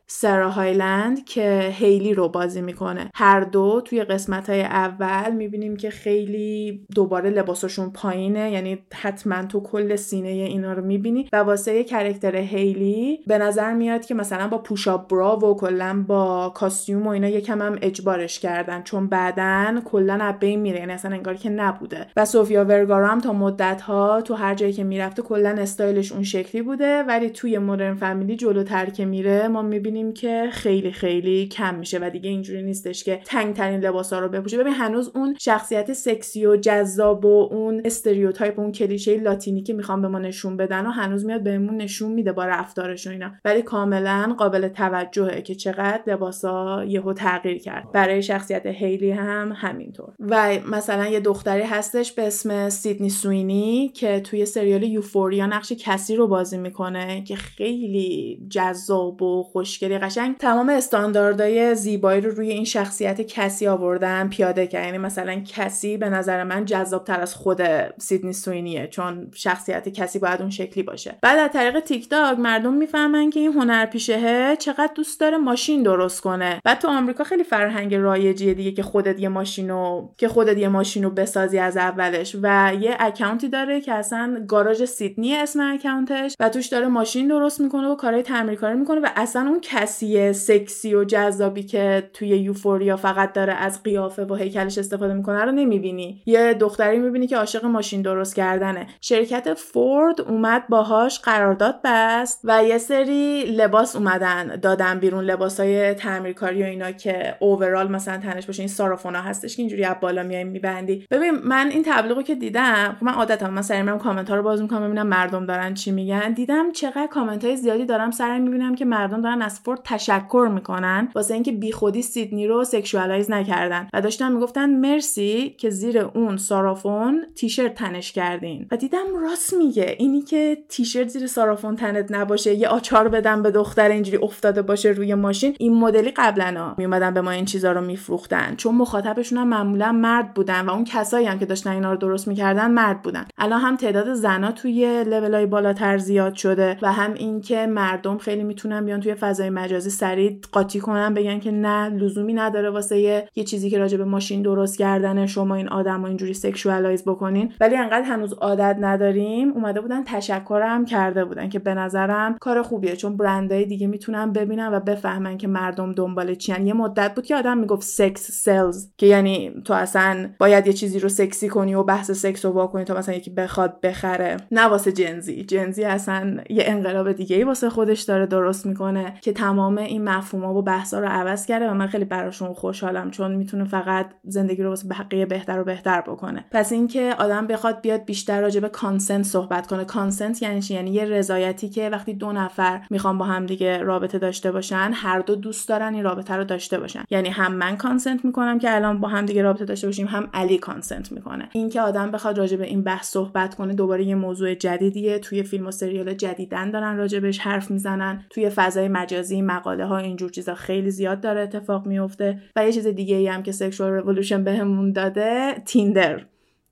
سارا هایلند که هیلی رو بازی می‌کنه. هر دو توی قسمت های اول می‌بینیم که خیلی دوباره لباسشون پایینه یعنی حتما تو کل سینه اینا رو می‌بینی. و واسه character هیلی به نظر میاد که مثلا با push-up bra و کلا با costume و اینا یکم هم اجبارش کردن چون بعدا کلا از بین میره یعنی اصلا انگار که نبوده. و سوفیا ورگارا هم تا مدت ها تو هر جایی که می‌رفته کلا استایلش اون شکلی بوده ولی توی Modern Family جلوتر که میره ما می‌بینیم که خیلی خیلی کم میشه و دیگه اینجوری نیستش که تنگ ترین لباس ها رو بپوشه. ببین هنوز اون شخصیت سکسی و جذاب و اون stereotype اون کلیشه Latina یی که می‌خوام به ما نشون بدن و هنوز میاد بهمون نشون میده با رفتارش و اینا. ولی کاملا قابل توجهه که چقدر لباسا یهو تغییر کرد. برای شخصیت هیلی هم همینطور. و مثلا یه دختری هستش به اسم سیدنی سوینی که توی سریال یوفوریا نقش کسی رو بازی می‌کنه که خیلی جذاب و خوشگلی قشنگ. تمام استانداردهای زیبایی رو روی این شخصیت کسی آوردن پیاده کرد یعنی مثلا کسی به نظر من جذاب تر از خود سیدنی سوینیه چون شخصیت Cassie باید اون شکلی باشه. بعد از طریق تیک تاک مردم می‌فهمن که این هنرپیشه چقدر دوست داره ماشین درست کنه. بعد تو آمریکا خیلی فرهنگ رایجیه دیگه که خودت یه ماشینو که خودت یه ماشینو بسازی از اولش. و یه اکانتی داره که اصلا گاراژ سیدنی اسم اکانتش. و توش داره ماشین درست می‌کنه و کارهای تعمیرکاری می‌کنه و اصلا اون Cassie sexy و جذابی که توی Euphoria فقط داره از قیافه و هیکلش استفاده می‌کنه رو نمی‌بینی. یه دختری می‌بینی که عاشق ماشین درست کردنه. شرکت فورد اومد باهاش قرارداد بست و یه سری لباس اومدن دادن بیرون لباسای تعمیرکاری و اینا که overall مثلا تنش باشه. این سارافونا هستش که اینجوری از بالا میای میبندی. ببین من این تبلیغو که دیدم خب من عادتمه سریع میرم کامنت ها رو باز می‌کنم ببینم مردم دارن چی میگن. دیدم چقدر کامنت های زیادی دارم می‌بینم که مردم دارن از فورد تشکر می‌کنن واسه اینکه بیخودی سیدنی رو sexualize نکردن. و داشتن می‌گفتن مرسی که زیر اون سارافون تیشرت تنش کردین. و دیدم راست میگه. اینی که تیشرت زیر سارافون تنت نباشه یه آچار بدن به دختر اینجوری افتاده باشه روی ماشین. این مدلی قبلا میومدن به ما این چیزا رو میفروختن. چون مخاطبشون هم معمولا مرد بودن و اون کسایی هم که داشتن اینا رو درست می‌کردن مرد بودن. الان هم تعداد زنا توی لولای بالاتر زیاد شده و هم اینکه مردم خیلی می‌تونن بیان توی فضای مجازی سریع قاطی کنن بگن که نه لزومی نداره واسه یه, یه چیزی که راجع به ماشین درست کردن شما این آدم رو اینجوری sexualize بکنین. ولی انقدر هنوز عادت نداریم اومده بودن تشکرم کرده بودن که به نظرم کار خوبیه چون برندهای دیگه می‌تونن ببینن و بفهمن که مردم دنبال چیان یه مدت بود که آدم می‌گفت sex sells که یعنی تو اصلا باید یه چیزی رو سکسی کنی و بحث سکس رو واکنی تا مثلا یکی بخواد بخره. نه واسه Gen Z Gen Z اصلا یه انقلاب دیگه ای واسه خودش داره درست می‌کنه که تمام این مفهوما و بحثا رو عوض کرده و من خیلی براشون خوشحالم چون می‌تونه فقط زندگی رو واسه بقیه بهتر و بهتر بکنه. پس اینکه آدم بخواد بیاد بیشتر راجع به consent صحبت کنه. consent یعنی چی؟ یعنی یه رضایتی که وقتی دو نفر می‌خوان با هم دیگه رابطه داشته باشن هر دو دوست دارن این رابطه رو داشته باشن. یعنی هم من consent می‌کنم که الان با هم دیگه رابطه داشته باشیم هم علی consent می‌کنه. اینکه آدم بخواد راجع به این بحث صحبت کنه دوباره یه موضوع جدیدیه. توی فیلم و سریال جدیدن دارن راجع بهش حرف می‌زنن. توی فضای مجازی مقاله ها اینجور چیزا خیلی زیاد داره اتفاق میفته. و یه چیز دیگه ای هم که sexual revolution بهمون داده Tinder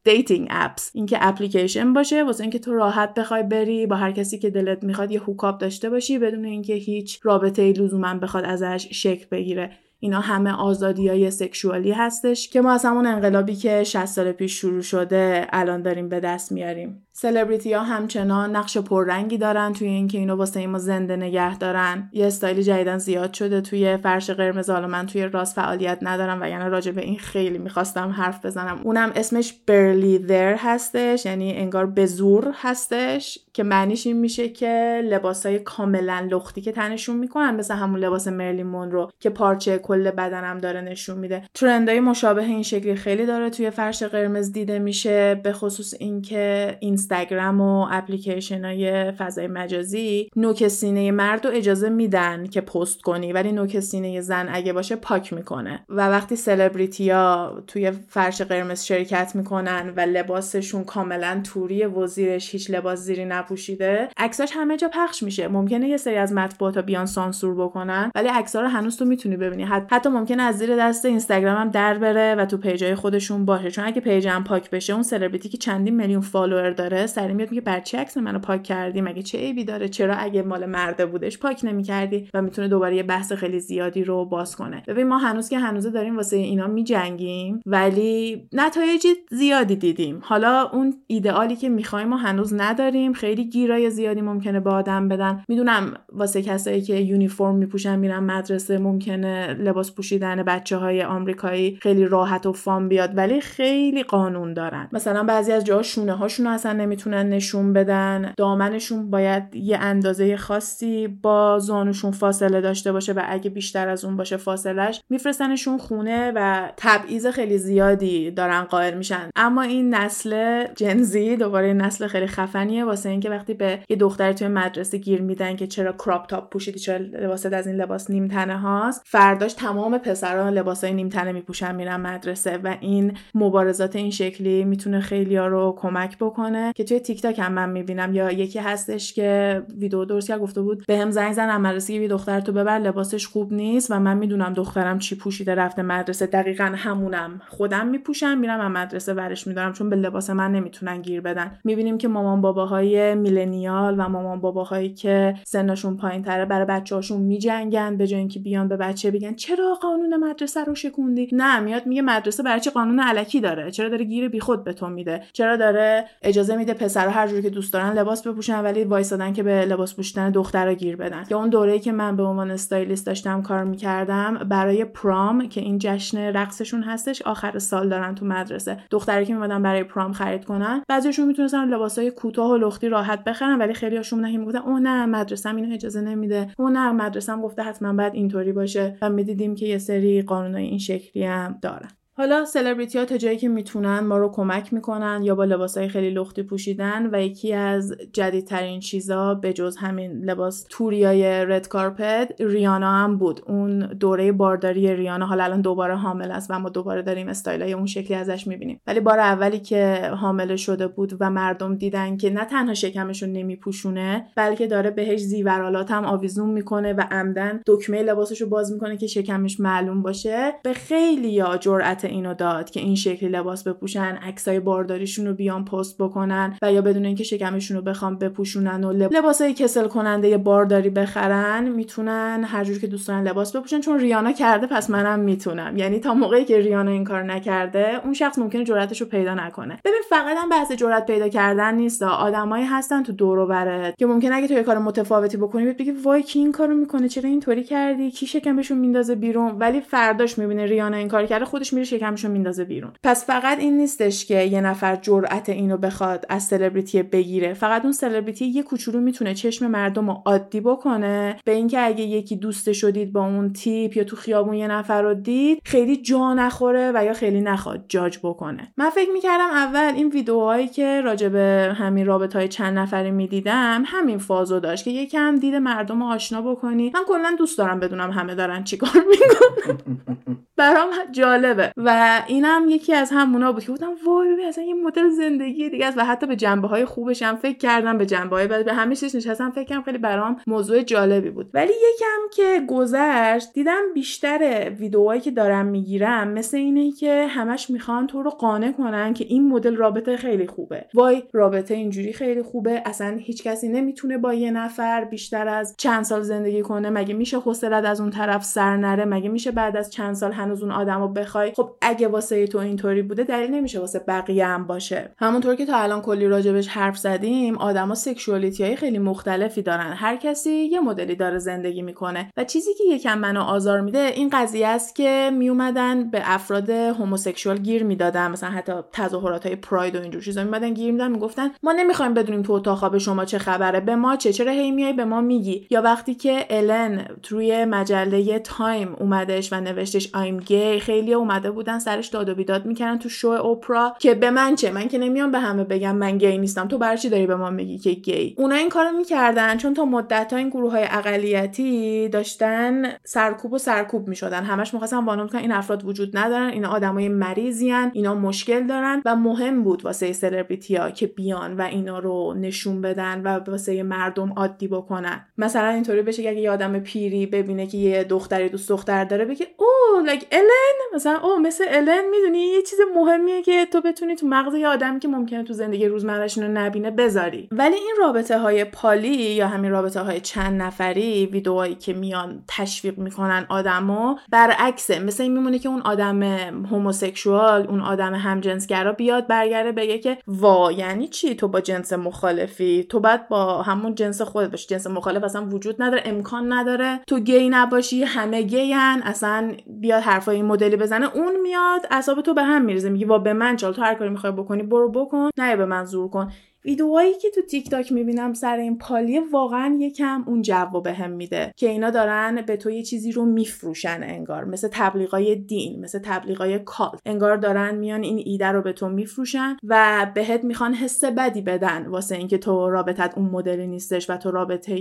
dating apps اینکه اپلیکیشن باشه واسه اینکه تو راحت بخوای بری با هر کسی که دلت می‌خواد یه hookup داشته باشی بدون اینکه هیچ رابطه ای لزوما بخواد ازش شکل بگیره. اینا همه آزادی های sexual ی هستش که ما از همون انقلابی که 60 سال پیش شروع شده الان داریم به دست میاریم. سلبریتی ها همچنان نقش پررنگی دارن توی اینکه اینو واسه ما زنده نگه دارن. یه استایل جدیدن زیاد شده توی فرش قرمز حالا من توی راستش فعالیت ندارم و یعنی راجع به این خیلی می‌خواستم حرف بزنم. اونم اسمش barely there هستش یعنی انگار به زور هستش که معنیش این میشه که لباسای کاملا لختی که تنشون می‌کنن مثل همون لباس مرلین مونرو که پارچه کل بدنم داره نشون میده. trend ای مشابه این شکلی خیلی داره توی فرش قرمز دیده میشه به خصوص اینکه اینستاگرام و اپلیکیشن های فضای مجازی نوک سینه مرد اجازه میدن که پست کنی ولی نوک سینه زن اگه باشه پاک می‌کنه. و وقتی سلبریتی ها توی فرش قرمز شرکت می‌کنن و لباسشون کاملا توری و زیرش هیچ لباس زیری نپوشیده عکساش همه جا پخش میشه. ممکنه یه سری از مطبوعات بیان سانسور بکنن ولی عکس‌ها رو هنوز تو می‌تونی ببینی. حتی ممکنه از زیر دست اینستاگرام هم در بره و تو page ای خودشون باشه. چون اگه page هم پاک بشه اون سلبریتی که چندین میلیون follower داره سری میاد میگه برا چه عکس منو پاک کردی؟ مگه چه عیبی داره؟ چرا اگه مال مرده بودش پاک نمی‌کردی؟ و می‌تونه دوباره یه بحث خیلی زیادی رو باز کنه. ببین ما هنوز که هنوز داریم واسه اینا میجنگیم ولی نتایج زیادی دیدیم. حالا اون ایدئالی که می‌خوایم ما هنوز نداریم خیلی گیرای زیادی ممکنه به آدم بدن. می‌دونم واسه کسایی که یونیفرم میپوشن میرن مدرسه ممکنه لباس پوشیدن بچه های آمریکایی خیلی راحت و فام بیاد ولی خیلی قانون دارن. مثلا بعضی از جاها شونه هاشون اصلا نمی‌تونن نشون بدن. دامنشون باید یه اندازه خاصی با زانوشون فاصله داشته باشه و اگه بیشتر از اون باشه فاصلش میفرستنشون خونه و تبعیض خیلی زیادی دارن قائل میشن. اما این نسل Gen Z دوباره نسل خیلی خفنیه واسه اینکه وقتی به یه دختر توی مدرسه گیر میدن که چرا crop top پوشیدی چرا لباست از این لباس نیم تنه هاست فرداش تمام پسران لباسای نیم تنه میپوشن میرن مدرسه و این مبارزات این شکلی می‌تونه خیلی رو کمک بکنه که توی تیک تاک هم من می‌بینم. یا یکی هستش که ویدیو درست کرد گفته بود بهم زنگ زدن مدرسه که دخترتو ببر لباسش خوب نیست و من می‌دونم دخترم چی پوشیده رفته مدرسه. دقیقا همونم خودم میپوشم میرم مدرسه ورش میدارم چون به لباس من نمی‌تونن گیر بدن. می‌بینیم که مامان باباهای millennial و مامان باباهایی که سنشون پایین تره برای بچه‌هاشون میجنگن به جای اینکه بیان به بچه بگن چرا قانون مدرسه رو شکوندی؟ نه میاد میگه مدرسه برای چه قانون علکی داره؟ چرا داره گیر بیخود تو میده؟ چرا داره اجازه میده پسرها هر جوری که دوست دارن لباس بپوشن ولی وایسادن که به لباس پوشیدن دخترها گیر بدن؟ یا اون دوره‌ای که من به عنوان استایلیست داشتم کار می‌کردم برای پرام که این جشن رقصشون هستش آخر سال دارن تو مدرسه. دختری که میمدن برای پرام خرید کنن بعضیشون می‌تونستن لباسای کوتاه و لختی راحت بخرن ولی خیلی هاشون نه می‌گفتن اوه نه مدرسه اینو اجازه نمیده. اون نه مدرسه گفته حتما باید اینطوری باشه. و می‌دیدیم که یه سری قانونای این شکلی هم دارن. حالا سلبریتی ها تا جایی که می‌تونن ما رو کمک می‌کنن یا با لباس های خیلی لختی پوشیدن و یکی از جدیدترین چیزا به جز همین لباس توریای رد کارپت ریانا هم بود. اون دوره بارداری ریانا حالا الان دوباره حامل است و ما دوباره داریم استایلای اون شکلی ازش می‌بینیم. ولی بار اولی که حامله شده بود و مردم دیدن که نه تنها شکمشون نمیپوشونه بلکه داره بهش زیورالات هم آویزون می‌کنه و عمدن دکمه لباسش رو باز می‌کنه که شکمش معلوم باشه به خیلی یا جرأت اینو داد که این شکلی لباس بپوشن عکسای بارداریشون رو بیان پست بکنن و یا بدون اینکه شکمشون رو بخوام بپوشونن و لباسای کسل کننده بارداری بخرن می‌تونن هر جور که دوست دارن لباس بپوشن. چون ریانا کرده پس منم می‌تونم. یعنی تا موقعی که ریانا این کار نکرده اون شخص ممکنه جرأتش رو پیدا نکنه. ببین فقط هم بحث جرأت پیدا کردن نیست. آدمایی هستن تو دور و برت که ممکنه اگه تو یه کار متفاوتی بکنی بگی وای کی این کارو می‌کنه؟ چرا اینطوری کردی؟ کی شکمشون میندازه بیرون؟ ولی فرداش می‌بینه ریانا این کار کرده خودش میره شکمشو میندازه بیرون. پس فقط این نیستش که یه نفر جرأت اینو بخواد از سلبریتی بگیره. فقط اون سلبریتی یه کوچولو می‌تونه چشم مردم رو عادی بکنه. به اینکه اگه یکی دوست شدید با اون تیپ یا تو خیابون یه نفر رو دید خیلی جا نخوره و یا خیلی نخواد جاج بکنه. من فکر می‌کردم اول این ویدیوهایی که راجع به همین رابط های چند نفری می‌دیدم همین فازو داشت که یکم دید مردم رو آشنا بکنی. من کلا دوست دارم بدونم همه دارن چیکار می‌کنن. *laughs* برام جالبه. و اینم یکی از همونا بود که بودم وای ببین اصلا یه مدل زندگی دیگه است. و حتی به جنبه های خوبش هم فکر کردم به جنبه های به همه چیز نشستم فکر کردم خیلی برام موضوع جالبی بود. ولی یکم که گذشت دیدم بیشتر ویدیوهایی که دارم می‌گیرم مثل اینه که همش می‌خوان تو رو قانع کنن که این مدل رابطه خیلی خوبه. وای رابطه اینجوری خیلی خوبه. اصلا هیچ کسی نمی‌تونه با یه نفر بیشتر از چند سال زندگی کنه. مگه میشه حوصلت از اون طرف سر نره؟ مگه میشه بعد از چند سال هنوز اون آدمو بخوای؟ خب اگه واسه تو اینطوری بوده دلیل نمیشه واسه بقیه هم باشه. همونطور که تا الان کلی راجبش حرف زدیم آدما sexuality های خیلی مختلفی دارن. هر کسی یه مدلی داره زندگی می‌کنه و چیزی که یکم منو آزار میده این قضیه است که میومدن به افراد homosexual گیر می‌دادن. مثلا حتی تظاهرات های pride و اینجور چیزا میومدن گیر می‌دادن می‌گفتن ما نمی‌خوایم بدونیم تو اتاق خواب شما چه خبره به ما چه چرا هی میای به ما میگی؟ یا وقتی که الن توی مجله Time اومدش و نوشتش I'm gay خیلی اومده بودن سرش داد و بیداد می‌کردن تو شو Oprah که به من چه؟ من که نمیام به همه بگم من گی نیستم. تو برا چی داری به ما میگی که گی؟ اونا این کارو می‌کردن چون تا مدت ها این گروه های اقلیتی داشتن سرکوب و سرکوب می‌شدن. همش می‌خواستن بانم کنن این افراد وجود ندارن اینا آدمای مریضیان اینا مشکل دارن و مهم بود واسه سلبریتی ها که بیان و اینا رو نشون بدن و واسه مردم عادی بکنن. مثلا اینطوری بشه که اگه یه آدم پیری ببینه که یه دختری دوست دختر داره بگه او لایک الن مثلا او مثل الن می‌دونی؟ یه چیز مهمیه که تو بتونی تو مغز یه آدمی که ممکنه تو زندگی روزمرهش رو نبینه بذاری. ولی این رابطه های پالی یا همین رابطه های چند نفری ویدئوهایی که میان تشویق می‌کنن آدمو برعکسه مثل این میمونه که اون آدم هوموسکسوال اون آدم همجنسگرا بیاد برگرده بگه که وا یعنی چی؟ تو با جنس مخالفی؟ تو بعد با همون جنس خودت باشی. جنس مخالف اصلا وجود نداره امکان نداره. تو گی نباشی همه گیان اصلا بیاد حرفای این مدلی بزنه. اون میاد اعصاب تو به هم میریزه. میگه وا به من چال تو هر کاری می‌خوای بکنی برو بکن. نه به من زور کن. ویدیوهایی که تو تیک تاک می‌بینم سر این پالیه واقعا یکم اون جو به هم میده که اینا دارن به تو یه چیزی رو میفروشن انگار. مثل تبلیغای دین مثل تبلیغای کال. انگار دارن میان این ایده رو به تو میفروشن و بهت می‌خوان حس بدی بدن واسه اینکه تو رابطت اون مدلی نیستش و تو رابطه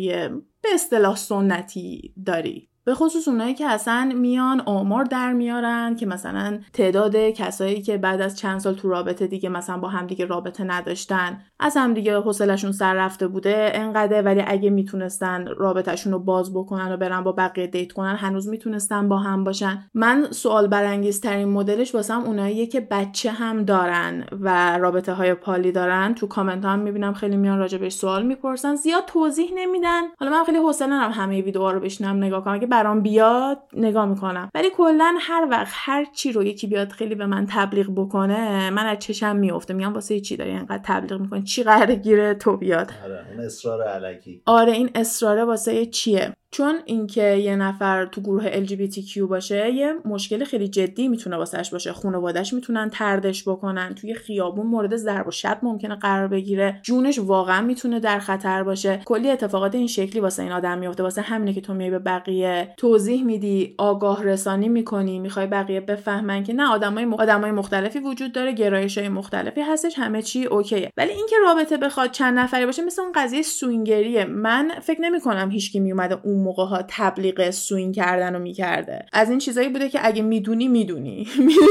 به اصطلاح سنتی داری. به خصوص اونایی که اصلا میان آمار در میارن که مثلا تعداد کسایی که بعد از چند سال تو رابطه دیگه مثلا با همدیگه رابطه نداشتن از همدیگه حوصلشون سر رفته بوده انقدر ولی اگه می‌تونستن رابطهشون رو باز بکنن و برن با بقیه دیت کنن هنوز می‌تونستن با هم باشن. من سوال برانگیزترین مدلش واسم اوناییه که بچه هم دارن و رابطه های پالی دارن. تو کامنت هم می‌بینم خیلی میان راجبش سوال می‌پرسن زیاد توضیح نمیدن. حالا من خیلی حوصله ندارم همه ویدیوها رو بشنم نگاه کنم برام بیاد نگاه می‌کنم. ولی کلا هر وقت هر چی رو یکی بیاد خیلی به من تبلیغ بکنه من از چشم میفته میگم واسه چی داری اینقدر تبلیغ می‌کنی؟ چی قراره گیره تو بیاد؟ آره اون اصرار علکی. آره این اصراره واسه چیه؟ چون اینکه یه نفر تو گروه LGBTQ باشه یه مشکل خیلی جدی می‌تونه واسش باشه. خانوادهش می‌تونن تردش بکنن. توی خیابون مورد ضرب و شتم ممکنه قرار بگیره. جونش واقعا می‌تونه در خطر باشه. کلی اتفاقات این شکلی واسه این آدم میفته واسه همینه که تو میای به بقیه توضیح میدی آگاه رسانی می‌کنی می‌خوای بقیه بفهمن که نه آدمای م... آدمای مختلفی وجود داره گرایش های مختلفی هستش همه چی اوکیه. ولی اینکه رابطه بخواد چند نفری باشه مثل اون قضیه سوینگریه. من فکر نمی‌کنم هیچکی میومده اون موقع ها تبلیغ سوین کردن و می‌کرده. از این چیزایی بوده که اگه می‌دونی می‌دونی.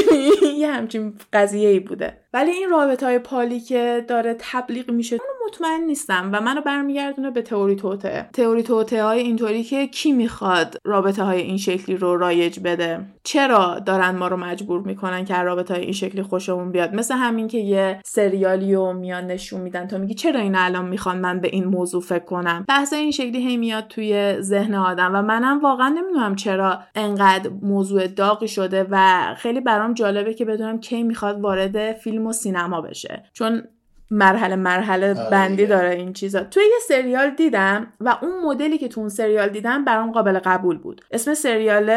*laughs* یه همچین قضیه ای بوده. ولی این رابطه های پالی که داره تبلیغ میشه من مطمئن نیستم و منو برمیگردونه به تئوری توته. تئوری توته های اینطوری که کی می‌خواد رابطه های این شکلی رو رایج بده؟ چرا دارن ما رو مجبور می‌کنن که رابطه های این شکلی خوشمون بیاد؟ مثل همین که یه سریالی رو میان نشون میدن. تو میگی چرا این الان می‌خوان من به این موضوع فکر کنم؟ بحث این شکلی هی میاد توی ذهن آدم و منم واقعا نمی‌دونم چرا انقدر موضوع داغی شده و خیلی برام جالبه که بدونم کی می‌خواد وارد فیلم و سینما بشه. چون مرحله مرحله آره بندی. داره این چیزا. توی یه سریال دیدم و اون مدلی که تو اون سریال دیدم برام قابل قبول بود. اسم سریال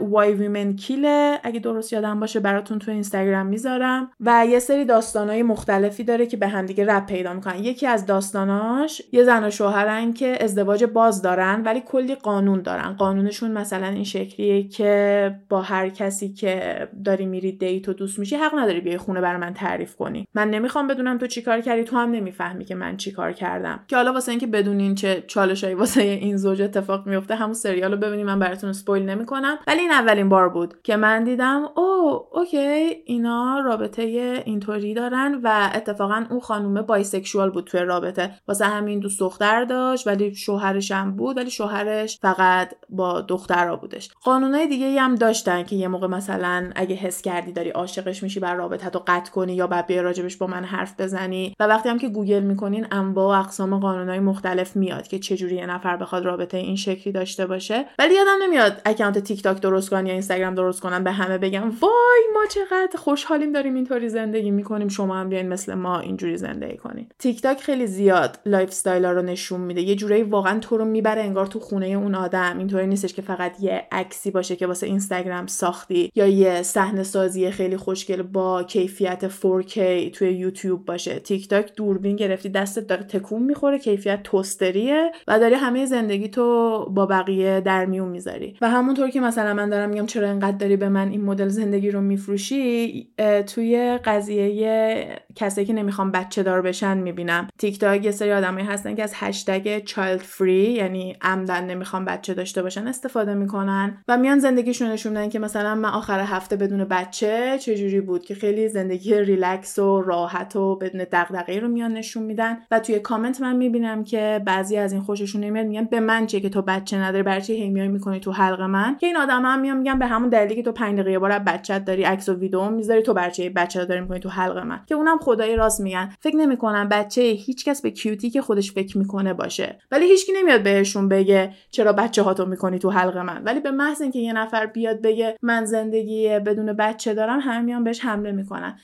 وای ویمن کیل اگه درست یادم باشه براتون تو اینستاگرام می‌ذارم. و یه سری داستانای مختلفی داره که به همدیگه رب پیدا می‌کنن. یکی از داستاناش یه زن و شوهرن که ازدواج باز دارن ولی کلی قانون دارن. قانونشون مثلا این شکلیه که با هر کسی که داری میری دیت و دوست میشی حق نداری بیای خونه برای من تعریف کنی. من نمی‌خوام بدونم تو چیکار کردی تو هم نمی‌فهمی که من چیکار کردم. که حالا واسه اینکه بدونین چه چالشایی واسه این زوج اتفاق میفته همون سریال رو ببینید من براتون اسپویل نمی‌کنم. ولی این اولین بار بود که من دیدم oh okay اینا رابطه اینطوری دارن و اتفاقا اون خانومه bisexual بود توی رابطه. واسه همین دوست دختر داشت ولی شوهرش هم بود ولی شوهرش فقط با دخترا بودش. قانونای دیگه هم داشتن که یه موقع مثلا اگه حس کردی داری عاشقش میشی برو رابطه تو قطع کنی یا بعد بیای راجبش با من حرف بزنی. و وقتی هم که گوگل می‌کنین انواع و اقسام قانونای مختلف میاد که چجوری یه نفر بخواد رابطه این شکلی داشته باشه. ولی یادم نمیاد account تیک تاک درست کنن یا اینستاگرام درست کنن به همه بگم وای ما چقدر خوشحالیم داریم اینطوری زندگی می‌کنیم شما هم بیاین مثل ما اینجوری زندگی کنین. تیک تاک خیلی زیاد lifestyle رو نشون میده. یه جورایی واقعا تو رو می‌بره انگار تو خونه اون آدم. اینطوری نیستش که فقط یه عکسی باشه که واسه اینستاگرام ساختی یا یه صحنه سازی خیلی خوشگل با کیفیت 4K توی یوتیوب باشه. تیک تاک دوربین گرفتی دستت داره تکون می‌خوره کیفیت toaster یه و داری همه زندگی تو با بقیه در میون می‌ذاری. و همونطور که مثلا من دارم میگم چرا انقدر داری به من این مدل زندگی رو میفروشی توی قضیه کسایی که نمی‌خوان بچه دار بشن می‌بینم. تیک تاک یه سری آدمایی هستن که از هشتگ child free یعنی عمدن نمی‌خوان بچه داشته باشن استفاده می‌کنن و میان زندگیشون نشون میدن که مثلا من آخر هفته بدون بچه چجوری بود که خیلی زندگی ریلکس و راحت و بدون دغدغه رو میان نشون میدن. و توی کامنت من می‌بینم که بعضی از این خوششون نمیاد میگن به من چه که تو بچه نداری برای چی هی می‌کنی تو حلق من؟ که این آدم هم میان میگن به همون دلیلی که تو 5 دقیقه بار بچت داری عکس و ویدیو می‌ذاری تو برچه بچه داری می‌کنی تو حلق من؟ که اونم خدای راست میگن. فکر نمی‌کنم بچه هیچکس به کیوتی که خودش فکر می‌کنه باشه. ولی هیچکی نمیاد بهشون بگه چرا بچه هاتو می‌کنی تو حلق من. ولی به محض اینکه یه نفر بیاد بگه من زندگی بدون بچه دارم همه میان بهش حمله می‌کنن.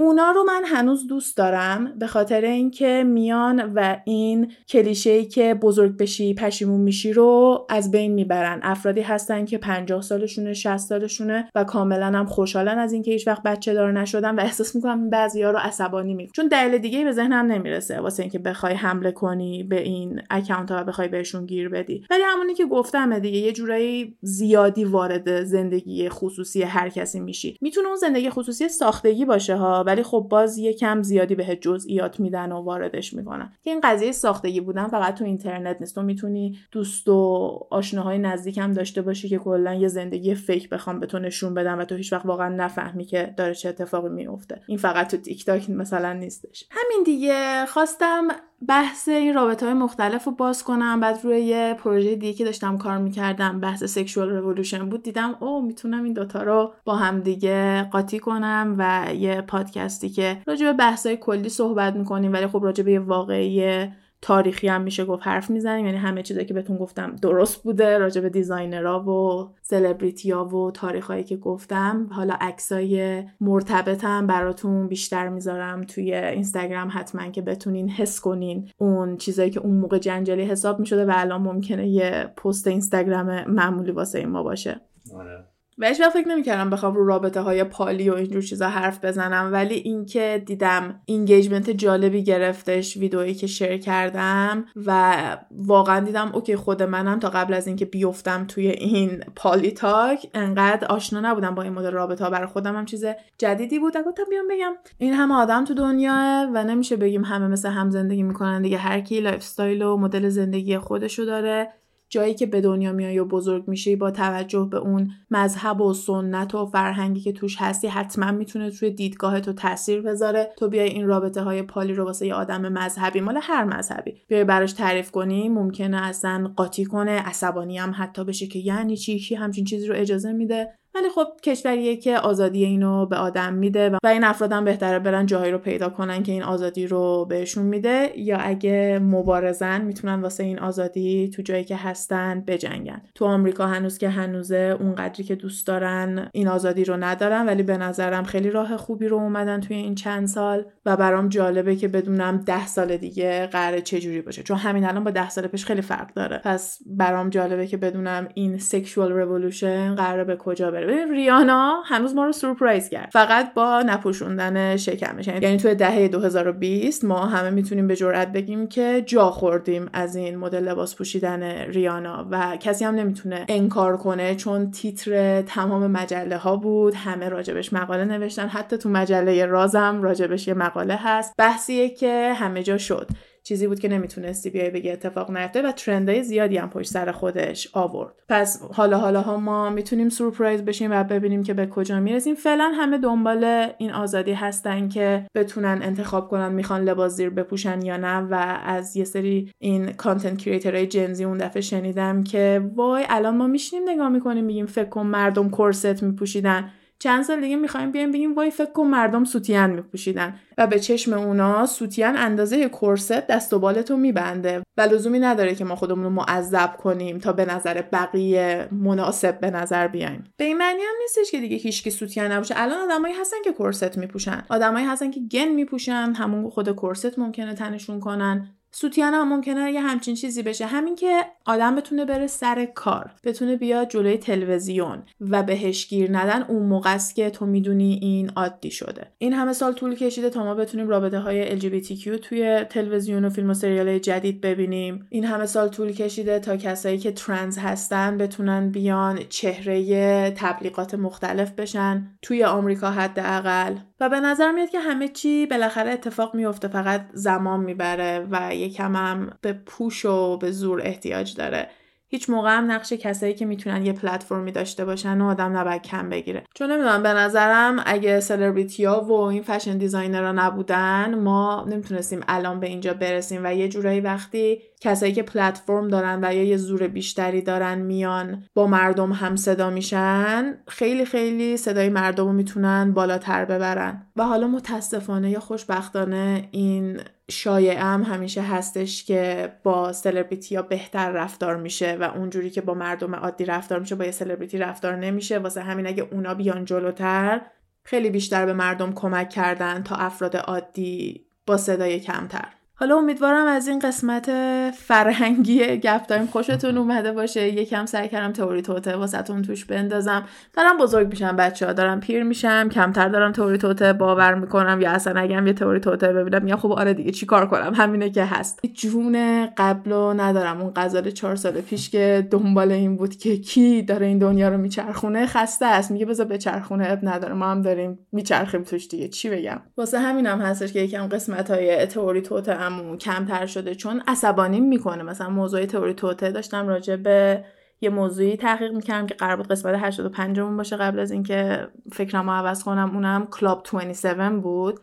اونا رو من هنوز دوست دارم به خاطر اینکه میان و این کلیشه ای که بزرگ بشی پشیمون میشی رو از بین می‌برن. افرادی هستن که 50 سالشونه 60 سالشونه و کاملا هم خوشحالن از اینکه هیچ وقت بچه دار نشدن و احساس می‌کنم بعضیا رو عصبانی می‌کنه چون دلیل دیگه به ذهنم نمی‌رسه واسه اینکه بخوای حمله کنی به این اکانت ها و بخوای بهشون گیر بدی. ولی همونی که گفتم دیگه یه جورایی زیادی وارد زندگی خصوصی هر کسی میشی. می‌تونه اون زندگی خصوصی ساختگی باشه ها ولی خب باز یه کم زیادی به جزئیات میدن و واردش می‌کنن. که این قضیه ساختگی بودن فقط تو اینترنت نیست. تو می‌تونی دوست و آشناهای نزدیک هم داشته باشی که کلا یه زندگی fake بخوان به تو نشون بدن و تو هیچ وقت واقعا نفهمی که داره چه اتفاقی میفته این فقط تو تیک تاک مثلا نیستش. همین دیگه خواستم بحث این رابطه های مختلف رو باز کنم. بعد روی یه پروژه دیگه که داشتم کار می‌کردم بحث sexual revolution بود دیدم oh می‌تونم این دوتا رو با هم دیگه قاطی کنم. و یه پادکستی که راجع به بحث های کلی صحبت می‌کنیم ولی خب راجع به یه واقعی تاریخی هم میشه گفت حرف می‌زنیم. یعنی همه چیزایی که بهتون گفتم درست بوده راجع به designer ها و سلبریتیا و تاریخهایی که گفتم. حالا عکسای مرتبطم براتون بیشتر می‌ذارم توی اینستاگرام حتما که بتونین حس کنین اون چیزایی که اون موقع جنجالی حساب می‌شده و الان ممکنه یه پست اینستاگرام معمولی واسه این ما باشه. آره. و هیچ وقت فکر نمی‌کردم بخوام رو رابطه های poly و اینجور چیزا حرف بزنم ولی اینکه دیدم engagement جالبی گرفتش ویدئویی که share کردم و واقعا دیدم okay خود منم تا قبل از اینکه بیفتم توی این poly Tok انقدر آشنا نبودم با این مدل رابطه ها. برای خودم هم چیز جدیدی بود. گفتم بیام بگم. این همه آدم تو دنیاه و نمیشه بگیم همه مثل هم زندگی می‌کنن دیگه. هر کی lifestyle و مدل زندگی خودشو داره. جایی که به دنیا میای و بزرگ میشی با توجه به اون مذهب و سنت و فرهنگی که توش هستی حتما می‌تونه توی دیدگاه تو تاثیر بذاره. تو بیای این رابطه های پالی رو واسه یه آدم مذهبی مال هر مذهبی بیای براش تعریف کنی ممکنه اصلا قاطی کنه عصبانی هم حتی بشه که یعنی چی کی همچین چیزی رو اجازه میده. ولی خب کشوریه که آزادی اینو به آدم میده و این افراد هم بهتره برن جاهایی رو پیدا کنن که این آزادی رو بهشون میده یا اگه مبارزن می‌تونن واسه این آزادی تو جایی که هستن بجنگن. تو آمریکا هنوز که هنوزه اونقدری که دوست دارن این آزادی رو ندارن ولی به نظرم خیلی راه خوبی رو اومدن توی این چند سال و برام جالبه که بدونم ده سال دیگه قراره چه جوری باشه. چون همین الان با ده سال پیش خیلی فرق داره. پس برام جالبه که بدونم این سکشوال رولوشن قراره به کجا بره ببین ریانا هنوز ما رو سورپرایز کرد. فقط با نپوشوندن شکمش. یعنی توی دهه 2020 ما همه می‌تونیم به جرئت بگیم که جا خوردیم از این مدل لباس پوشیدن ریانا و کسی هم نمی‌تونه انکار کنه چون تیتر تمام مجله ها بود. همه راجبش مقاله نوشتن. حتی تو مجله رازم راجبش یه مقاله هست. بحثیه که همه جا شد. چیزی بود که نمی‌تونستی بیای بگی اتفاق نیفته و trend های زیادی هم پشت سر خودش آورد. پس حالا حالا ها ما می‌تونیم سورپرایز بشیم و ببینیم که به کجا می‌رسیم. فعلا همه دنبال این آزادی هستن که بتونن انتخاب کنن می‌خوان لباس زیر بپوشن یا نه و از یه سری این content creator های Gen Z اون دفعه شنیدم که وای الان ما میشینیم نگاه می‌کنیم میگیم فکر کن مردم کرست میپوشیدن. چند سال دیگه می‌خوایم بیایم بگیم وای فکر کن مردم سوتین میپوشیدن. و به چشم اونا سوتین اندازه کرست دست و بالتو میبنده. و لزومی نداره که ما خودمون رو معذب کنیم تا به نظر بقیه مناسب به نظر بیایم. به این معنی هم نیستش که دیگه هیچکی سوتین نباشه. الان آدمایی هستن که کرست میپوشن. آدمایی هستن که گن میپوشن. همون خود کرست ممکنه تنشون کنن. سوتیان هم ممکنه یه همچین چیزی بشه. همین که آدم بتونه بره سر کار بتونه بیاد جلوی تلویزیون و بهش گیر ندن اون موقع است که تو می‌دونی این عادی شده. این همه سال طول کشیده تا ما بتونیم رابطه های LGBTQ توی تلویزیون و فیلم و سریال جدید ببینیم. این همه سال طول کشیده تا کسایی که ترنز هستن بتونن بیان چهره تبلیغات مختلف بشن توی آمریکا حداقل. و به نظر میاد که همه چی بالاخره اتفاق میفته فقط زمان می‌بره و یکم هم به پوش و به زور احتیاج داره. هیچ موقع هم نقش کسایی که می‌تونن یه پلتفرمی داشته باشن و آدم نباید کم بگیره. چون نمی‌دونم به نظرم اگه سلبریتی ها و این فشن دیزاینرها نبودن ما نمی‌تونستیم الان به اینجا برسیم و یه جورایی وقتی کسایی که پلتفرم دارن و یا یه زور بیشتری دارن میان با مردم هم صدا میشن خیلی خیلی صدای مردم رو می‌تونن بالاتر ببرن. و حالا متاسفانه یا خوشبختانه این شایعه هم همیشه هستش که با سلبریتی ها بهتر رفتار میشه و اونجوری که با مردم عادی رفتار میشه با یه سلبریتی رفتار نمیشه. واسه همین اگه اونا بیان جلوتر خیلی بیشتر به مردم کمک کردن تا افراد عادی با صدای کمتر. حالا امیدوارم از این قسمت فرهنگی گپ تایم خوشتون *laughs* اومده باشه. یکم سعی کردم تئوری توطئه واسه‌تون توش بندازم. دارم بزرگ میشم بچه ها دارم پیر میشم کمتر دارم تئوری توطئه باور می‌کنم یا اصلا اگه یه تئوری توطئه ببینم یا خب آره دیگه چیکار کنم؟ همینه که هست. جون قبلو ندارم. اون غزال چهار سال پیش که دنبال این بود که کی داره این دنیا رو میچرخونه خسته است. میگه بذار بچرخونه عیب نداره. ما هم داریم میچرخیم توش دیگه. چی بگم؟ واسه همینم هستش که یکم قسمت های تئوری توته همون کمتر شده چون عصبانی می‌کنه. مثلا موضوع تئوری توته داشتم راجع به یه موضوعی تحقیق می‌کردم که قرار بود قسمت 85 مون باشه قبل از اینکه فکرمو عوض کنم. اونم کلاب 27 بود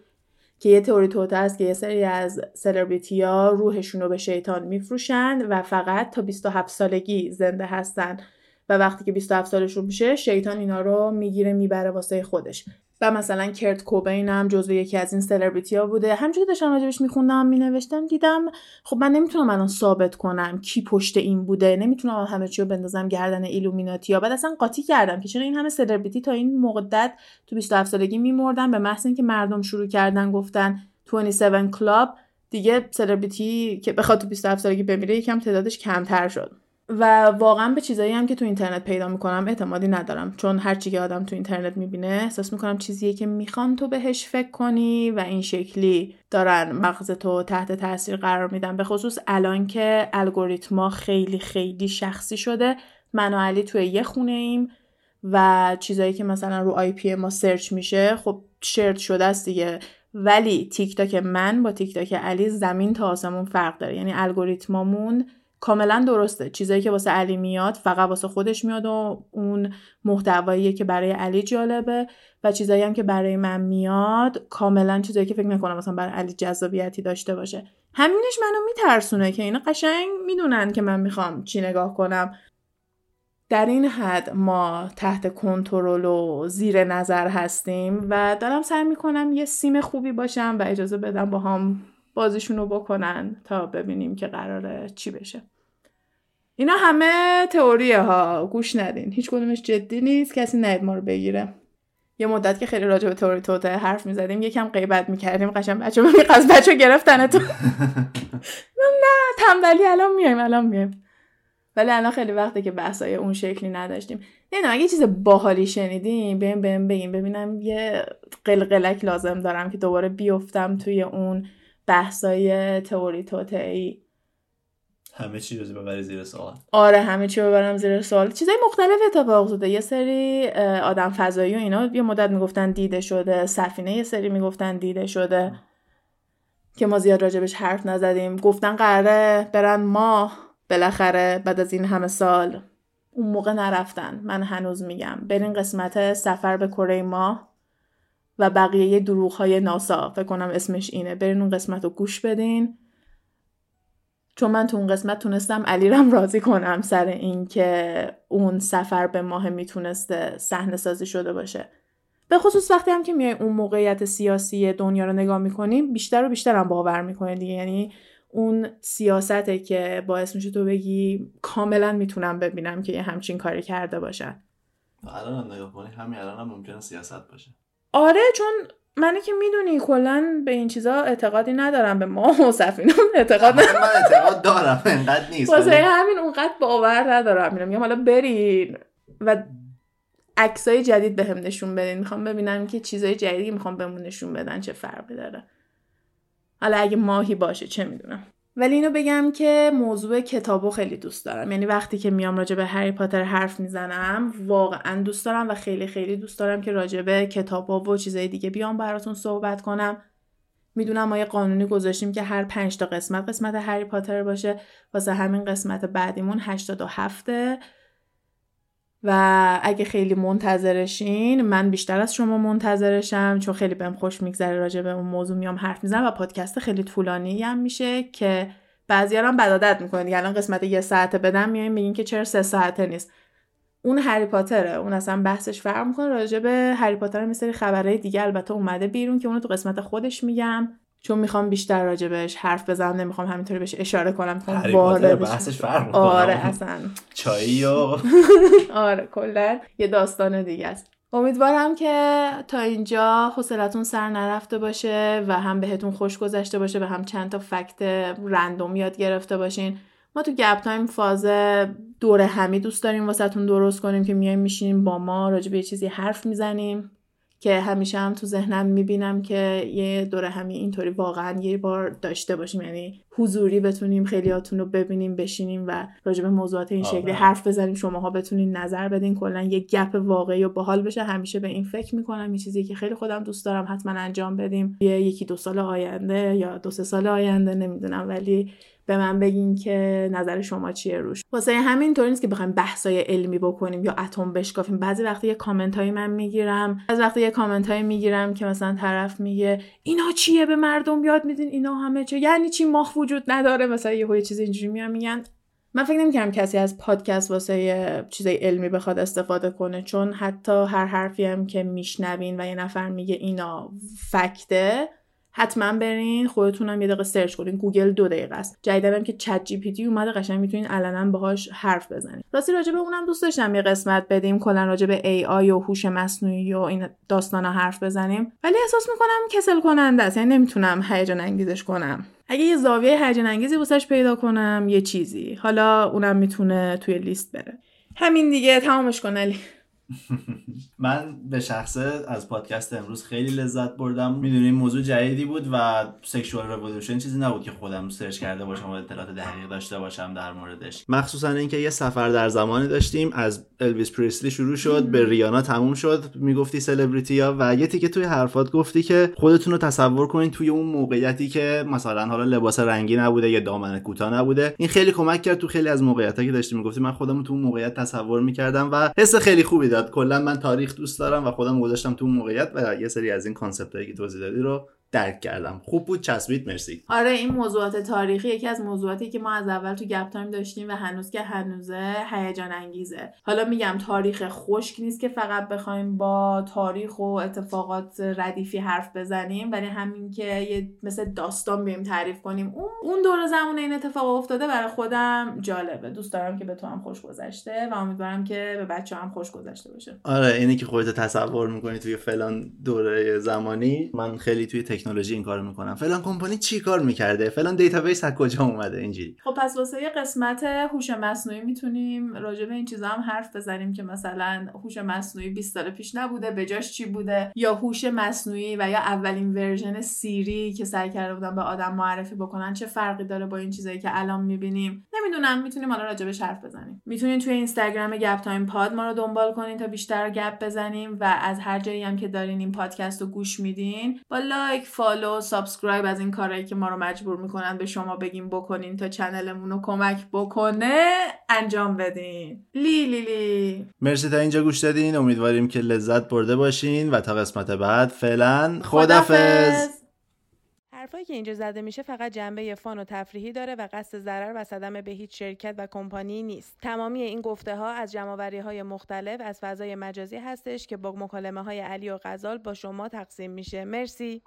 که یه تئوری توته است که یه سری از سلبریتی ها روحشون رو به شیطان میفروشن و فقط تا 27 سالگی زنده هستن. و وقتی که 27 سالشون میشه شیطان اینا رو می‌گیره می‌بره واسه خودش. و مثلا کرت کوبین هم جزو یکی از این سلبریتی ها بوده. همینجوری داشتم راجبش میخوندم مینوشتم دیدم خب من نمی‌تونم الان ثابت کنم کی پشت این بوده. نمی‌تونم همه چی رو بندازم گردن ایلومیناتی ها بعد اصلا قاطی کردم که چرا این همه سلبریتی تا این مدت تو 27 سالگی میمردن؟ به محض اینکه مردم شروع کردن گفتن 27 Club دیگه سلبریتی که بخواد تو 27 سالگی بمیره یکم تعدادش کمتر شد. و واقعا به چیزایی هم که تو اینترنت پیدا می‌کنم اعتمادی ندارم. چون هر چی که آدم تو اینترنت می‌بینه احساس می‌کنم چیزیه که می‌خوان تو بهش فکر کنی و این شکلی دارن مغز تو تحت تاثیر قرار میدن. به خصوص الان که الگوریتما خیلی خیلی شخصی شده من و علی توی یه خونه ایم و چیزایی که مثلا رو IP ما search میشه خب share شده است دیگه. ولی تیک تاک من با تیک تاک علی زمین تا آسمون فرق داره. یعنی الگوریتمامون کاملا درسته. چیزایی که واسه علی میاد فقط واسه خودش میاد و اون محتواییه که برای علی جالبه و چیزایی هم که برای من میاد کاملا چیزایی که فکر نکنم مثلا برای علی جذابیتی داشته باشه. همینش منو میترسونه که اینا قشنگ می‌دونن که من می‌خوام چی نگاه کنم. در این حد ما تحت کنترل و زیر نظر هستیم و دارم سعی می‌کنم یه سیم خوبی باشم و اجازه بدم با هم بازیشون رو بکنن تا ببینیم که قراره چی بشه. اینا همه تئوریه ها. گوش ندین. هیچ کدومش جدی نیست. کسی نید ما رو بگیره. یه مدت که خیلی راجع به تئوری توته حرف می‌زدیم یکم غیبت می‌کردیم. قشنگ بچه از بچه گرفتن تو *laughs* نه تنبلی الان میایم الان میایم. ولی الان خیلی وقته که بحثای اون شکلی نداشتیم. نه اگه چیز باحالی شنیدیم بهم بهم بگیم ببینم یه قلقلک لازم دارم که دوباره بیفتم توی اون بحثای تئوری توتعی همه چی رو ببری زیر سوال. آره همه چی ببرم زیر سوال. چیزای مختلف اتفاق افتاده یه سری آدم فضایی و اینا یه مدت می‌گفتن دیده شده. سفینه یه سری می‌گفتن دیده شده. که ما زیاد راجبش حرف نزدیم. گفتن قراره برن ماه. بالاخره بعد از این همه سال اون موقع نرفتن. من هنوز میگم. برین قسمت سفر به کره ماه و بقیه دروغ های ناسا. فکر کنم اسمش اینه. برین اون قسمت رو گوش بدین. چون من تو اون قسمت تونستم علیرم راضی کنم سر اینکه اون سفر به ماه می‌تونسته صحنه سازی شده باشه. به خصوص وقتی هم که میای اون موقعیت سیاسی دنیا رو نگاه می‌کنیم بیشتر و بیشتر هم باور می‌کنه دیگه. یعنی اون سیاسته که باعث میشه تو بگی کاملا می‌تونم ببینم که یه همچین کاری کرده باشن. الان هم نگاه کنی همین الان هم ممکنه سیاست باشه. آره چون منی که می‌دونی کلا به این چیزا اعتقادی ندارم به ما و سفینه اعتقاد من اعتقاد دارم انقدر نیست. واسه همین اونقدر باور ندارم. میگم حالا برین و عکسای جدید بهم به نشون بدین. می‌خوام ببینم که چیزای جدیدی می‌خوام بهمون نشون بدن چه فرقی داره. حالا اگه ماهی باشه چه می‌دونم. ولی اینو بگم که موضوع کتابو خیلی دوست دارم. یعنی وقتی که میام راجع به هری پاتر حرف می‌زنم واقعا دوست دارم و خیلی خیلی دوست دارم که راجع به کتابا و چیزای دیگه بیام براتون صحبت کنم. می‌دونم ما یه قانونی گذاشتیم که هر پنج تا قسمت قسمت هری پاتر باشه واسه همین قسمت بعدیمون 87 و اگه خیلی منتظرشین من بیشتر از شما منتظرشم چون خیلی بهم خوش میگذره راجع به اون موضوع میام حرف می‌زنم و پادکست خیلی طولانی هم میشه که بعضی هم بدادت می‌کنید. الان قسمت یه ساعته بدم میایم میگین که چرا سه ساعته نیست. اون هری پاتره. اون اصلا بحثش فرق می‌کنه راجع به هری پاتر مثل خبرهای دیگه. البته اومده بیرون که اونو تو قسمت خودش میگم. چون می‌خوام بیشتر راجبش حرف بزنم نمی‌خوام همینطوری بهش اشاره کنم. وارد بحثش فرق آره اصلا. چایی و *laughs* آره کلا یه داستان دیگه است. امیدوارم که تا اینجا حوصلتون سر نرفته باشه و هم بهتون خوش گذشته باشه و هم چند تا فکت رندوم یاد گرفته باشین. ما تو گپ تایم فاز دور همی دوست داریم واسهتون درست کنیم که میایم میشینیم با ما راجع به یه چیزی حرف می‌زنیم. که همیشه هم تو ذهنم می‌بینم که یه دوره همین اینطوری واقعا یه بار داشته باشیم. یعنی حضوری بتونیم خیلیاتون رو ببینیم بشینیم و راجع به موضوعات این شکلی حرف بزنیم. شماها بتونین نظر بدین. کلا یه گپ واقعی و باحال بشه. همیشه به این فکر می‌کنم. این چیزی که خیلی خودم دوست دارم حتما انجام بدیم. یه یکی دو سال آینده یا دو سه سال آینده نمی‌دونم. ولی به من بگین که نظر شما چیه روش. واسه همین طور نیست که بخوایم بحثای علمی بکنیم یا اتم بشکافیم. بعضی وقتی یه کامنت هایی من می‌گیرم از وقتی یه کامنت هایی می‌گیرم که مثلا طرف میگه اینا چیه به مردم یاد میدین؟ اینا همه چه یعنی چی ماه وجود نداره؟ مثلا یه چیز اینجوری میان میگن. من فکر نمی‌کنم کسی از پادکست واسه چیزای علمی بخواد استفاده کنه چون حتی هر حرفی هم که میشنوین و یه نفر میگه اینا fact ه حتما برین خودتونم یه دقیقه search کنین. گوگل دو دقیقه است. جدیدنم که ChatGPT اومده قشنگ می‌تونین علنا باهاش حرف بزنید راستی راجع به اونم دوست داشتم یه قسمت بدیم کلا راجع به AI و هوش مصنوعی و این داستانا حرف بزنیم. ولی احساس می‌کنم کسل کننده است. یعنی نمی‌تونم هیجان انگیزش کنم. اگه یه زاویه هیجان انگیزی واسش پیدا کنم یه چیزی. حالا اونم می‌تونه توی لیست بره. همین دیگه. تمامش کن علی. من به شخصه از پادکست امروز خیلی لذت بردم. می‌دونی موضوع جدیدی بود و sexual revolution چیزی نبود که خودم search کرده باشم و اطلاعات دقیق داشته باشم در موردش. مخصوصا اینکه یه سفر در زمانی داشتیم. از الویس پریسلی شروع شد به ریانا تموم شد. می‌گفتی سلبریتی ها و یه تیکه توی حرفات گفتی که خودتون رو تصور کنید توی اون موقعیتی که مثلا حالا لباس رنگی نبوده یا دامن کوتاه نبوده. این خیلی کمک کرد تو خیلی از موقعیت‌ها که داشتی می‌گفتی من خودم تو اون موقعیت تصور می‌کردم و حس خیلی خوبی کلا من تاریخ دوست دارم و خودم گذاشتم تو موقعیت و یه سری از این concept هایی که توضیح دادی رو درک کردم. خوب بود چسبید. مرسی. آره این موضوعات تاریخی یکی از موضوعاتی که ما از اول تو گپ تایم داشتیم و هنوز که هنوزه هیجان انگیزه. حالا میگم تاریخ خشک نیست که فقط بخوایم با تاریخ و اتفاقات ردیفی حرف بزنیم ولی همین که یه مثل داستان بیایم تعریف کنیم. اون اون دور زمان این اتفاق افتاده برای خودم جالبه. دوست دارم که به تو هم خوش گذشته و امیدوارم که به بچه‌ها هم خوش گذشته باشه. آره اینی که خودت تصور می‌کنی توی فلان دوره زمانی من خیلی توی تکنولوژی این کارو می‌کنم فلان کمپانی چی کار می‌کرده؟ فلان database از کجا اومده؟ اینجوری. خب پس واسه یه قسمت هوش مصنوعی می‌تونیم راجع به این چیزا هم حرف بزنیم که مثلا هوش مصنوعی 20 سال پیش نبوده بجاش چی بوده؟ یا هوش مصنوعی و یا اولین version سیری که سعی کرده بودن به آدم معرفی بکنن چه فرقی داره با این چیزایی که الان می‌بینیم؟ نمی‌دونم می‌تونیم حالا راجع بهش حرف بزنیم. می‌تونین توی اینستاگرام گپ تایم پاد ما رو دنبال کنین تا بیشتر گپ بزنیم و از هر جایی هم که دارین این پادکست رو گوش میدین با like follow subscribe از این کارهایی که ما رو مجبور می‌کنن به شما بگیم بکنین تا channel مون رو کمک بکنه انجام بدین لی لی لی مرسی تا اینجا گوش دادین امیدواریم که لذت برده باشین و تا قسمت بعد فعلا خدافظ حرفایی که اینجا زده میشه فقط جنبه فان و تفریحی داره و قصد ضرر و صدمه به هیچ شرکت و کمپانی نیست. تمامی این گفته ها از جمعوری های مختلف از فضای مجازی هستش که با مکالمه های علی و غزال با شما تقسیم میشه. مرسی.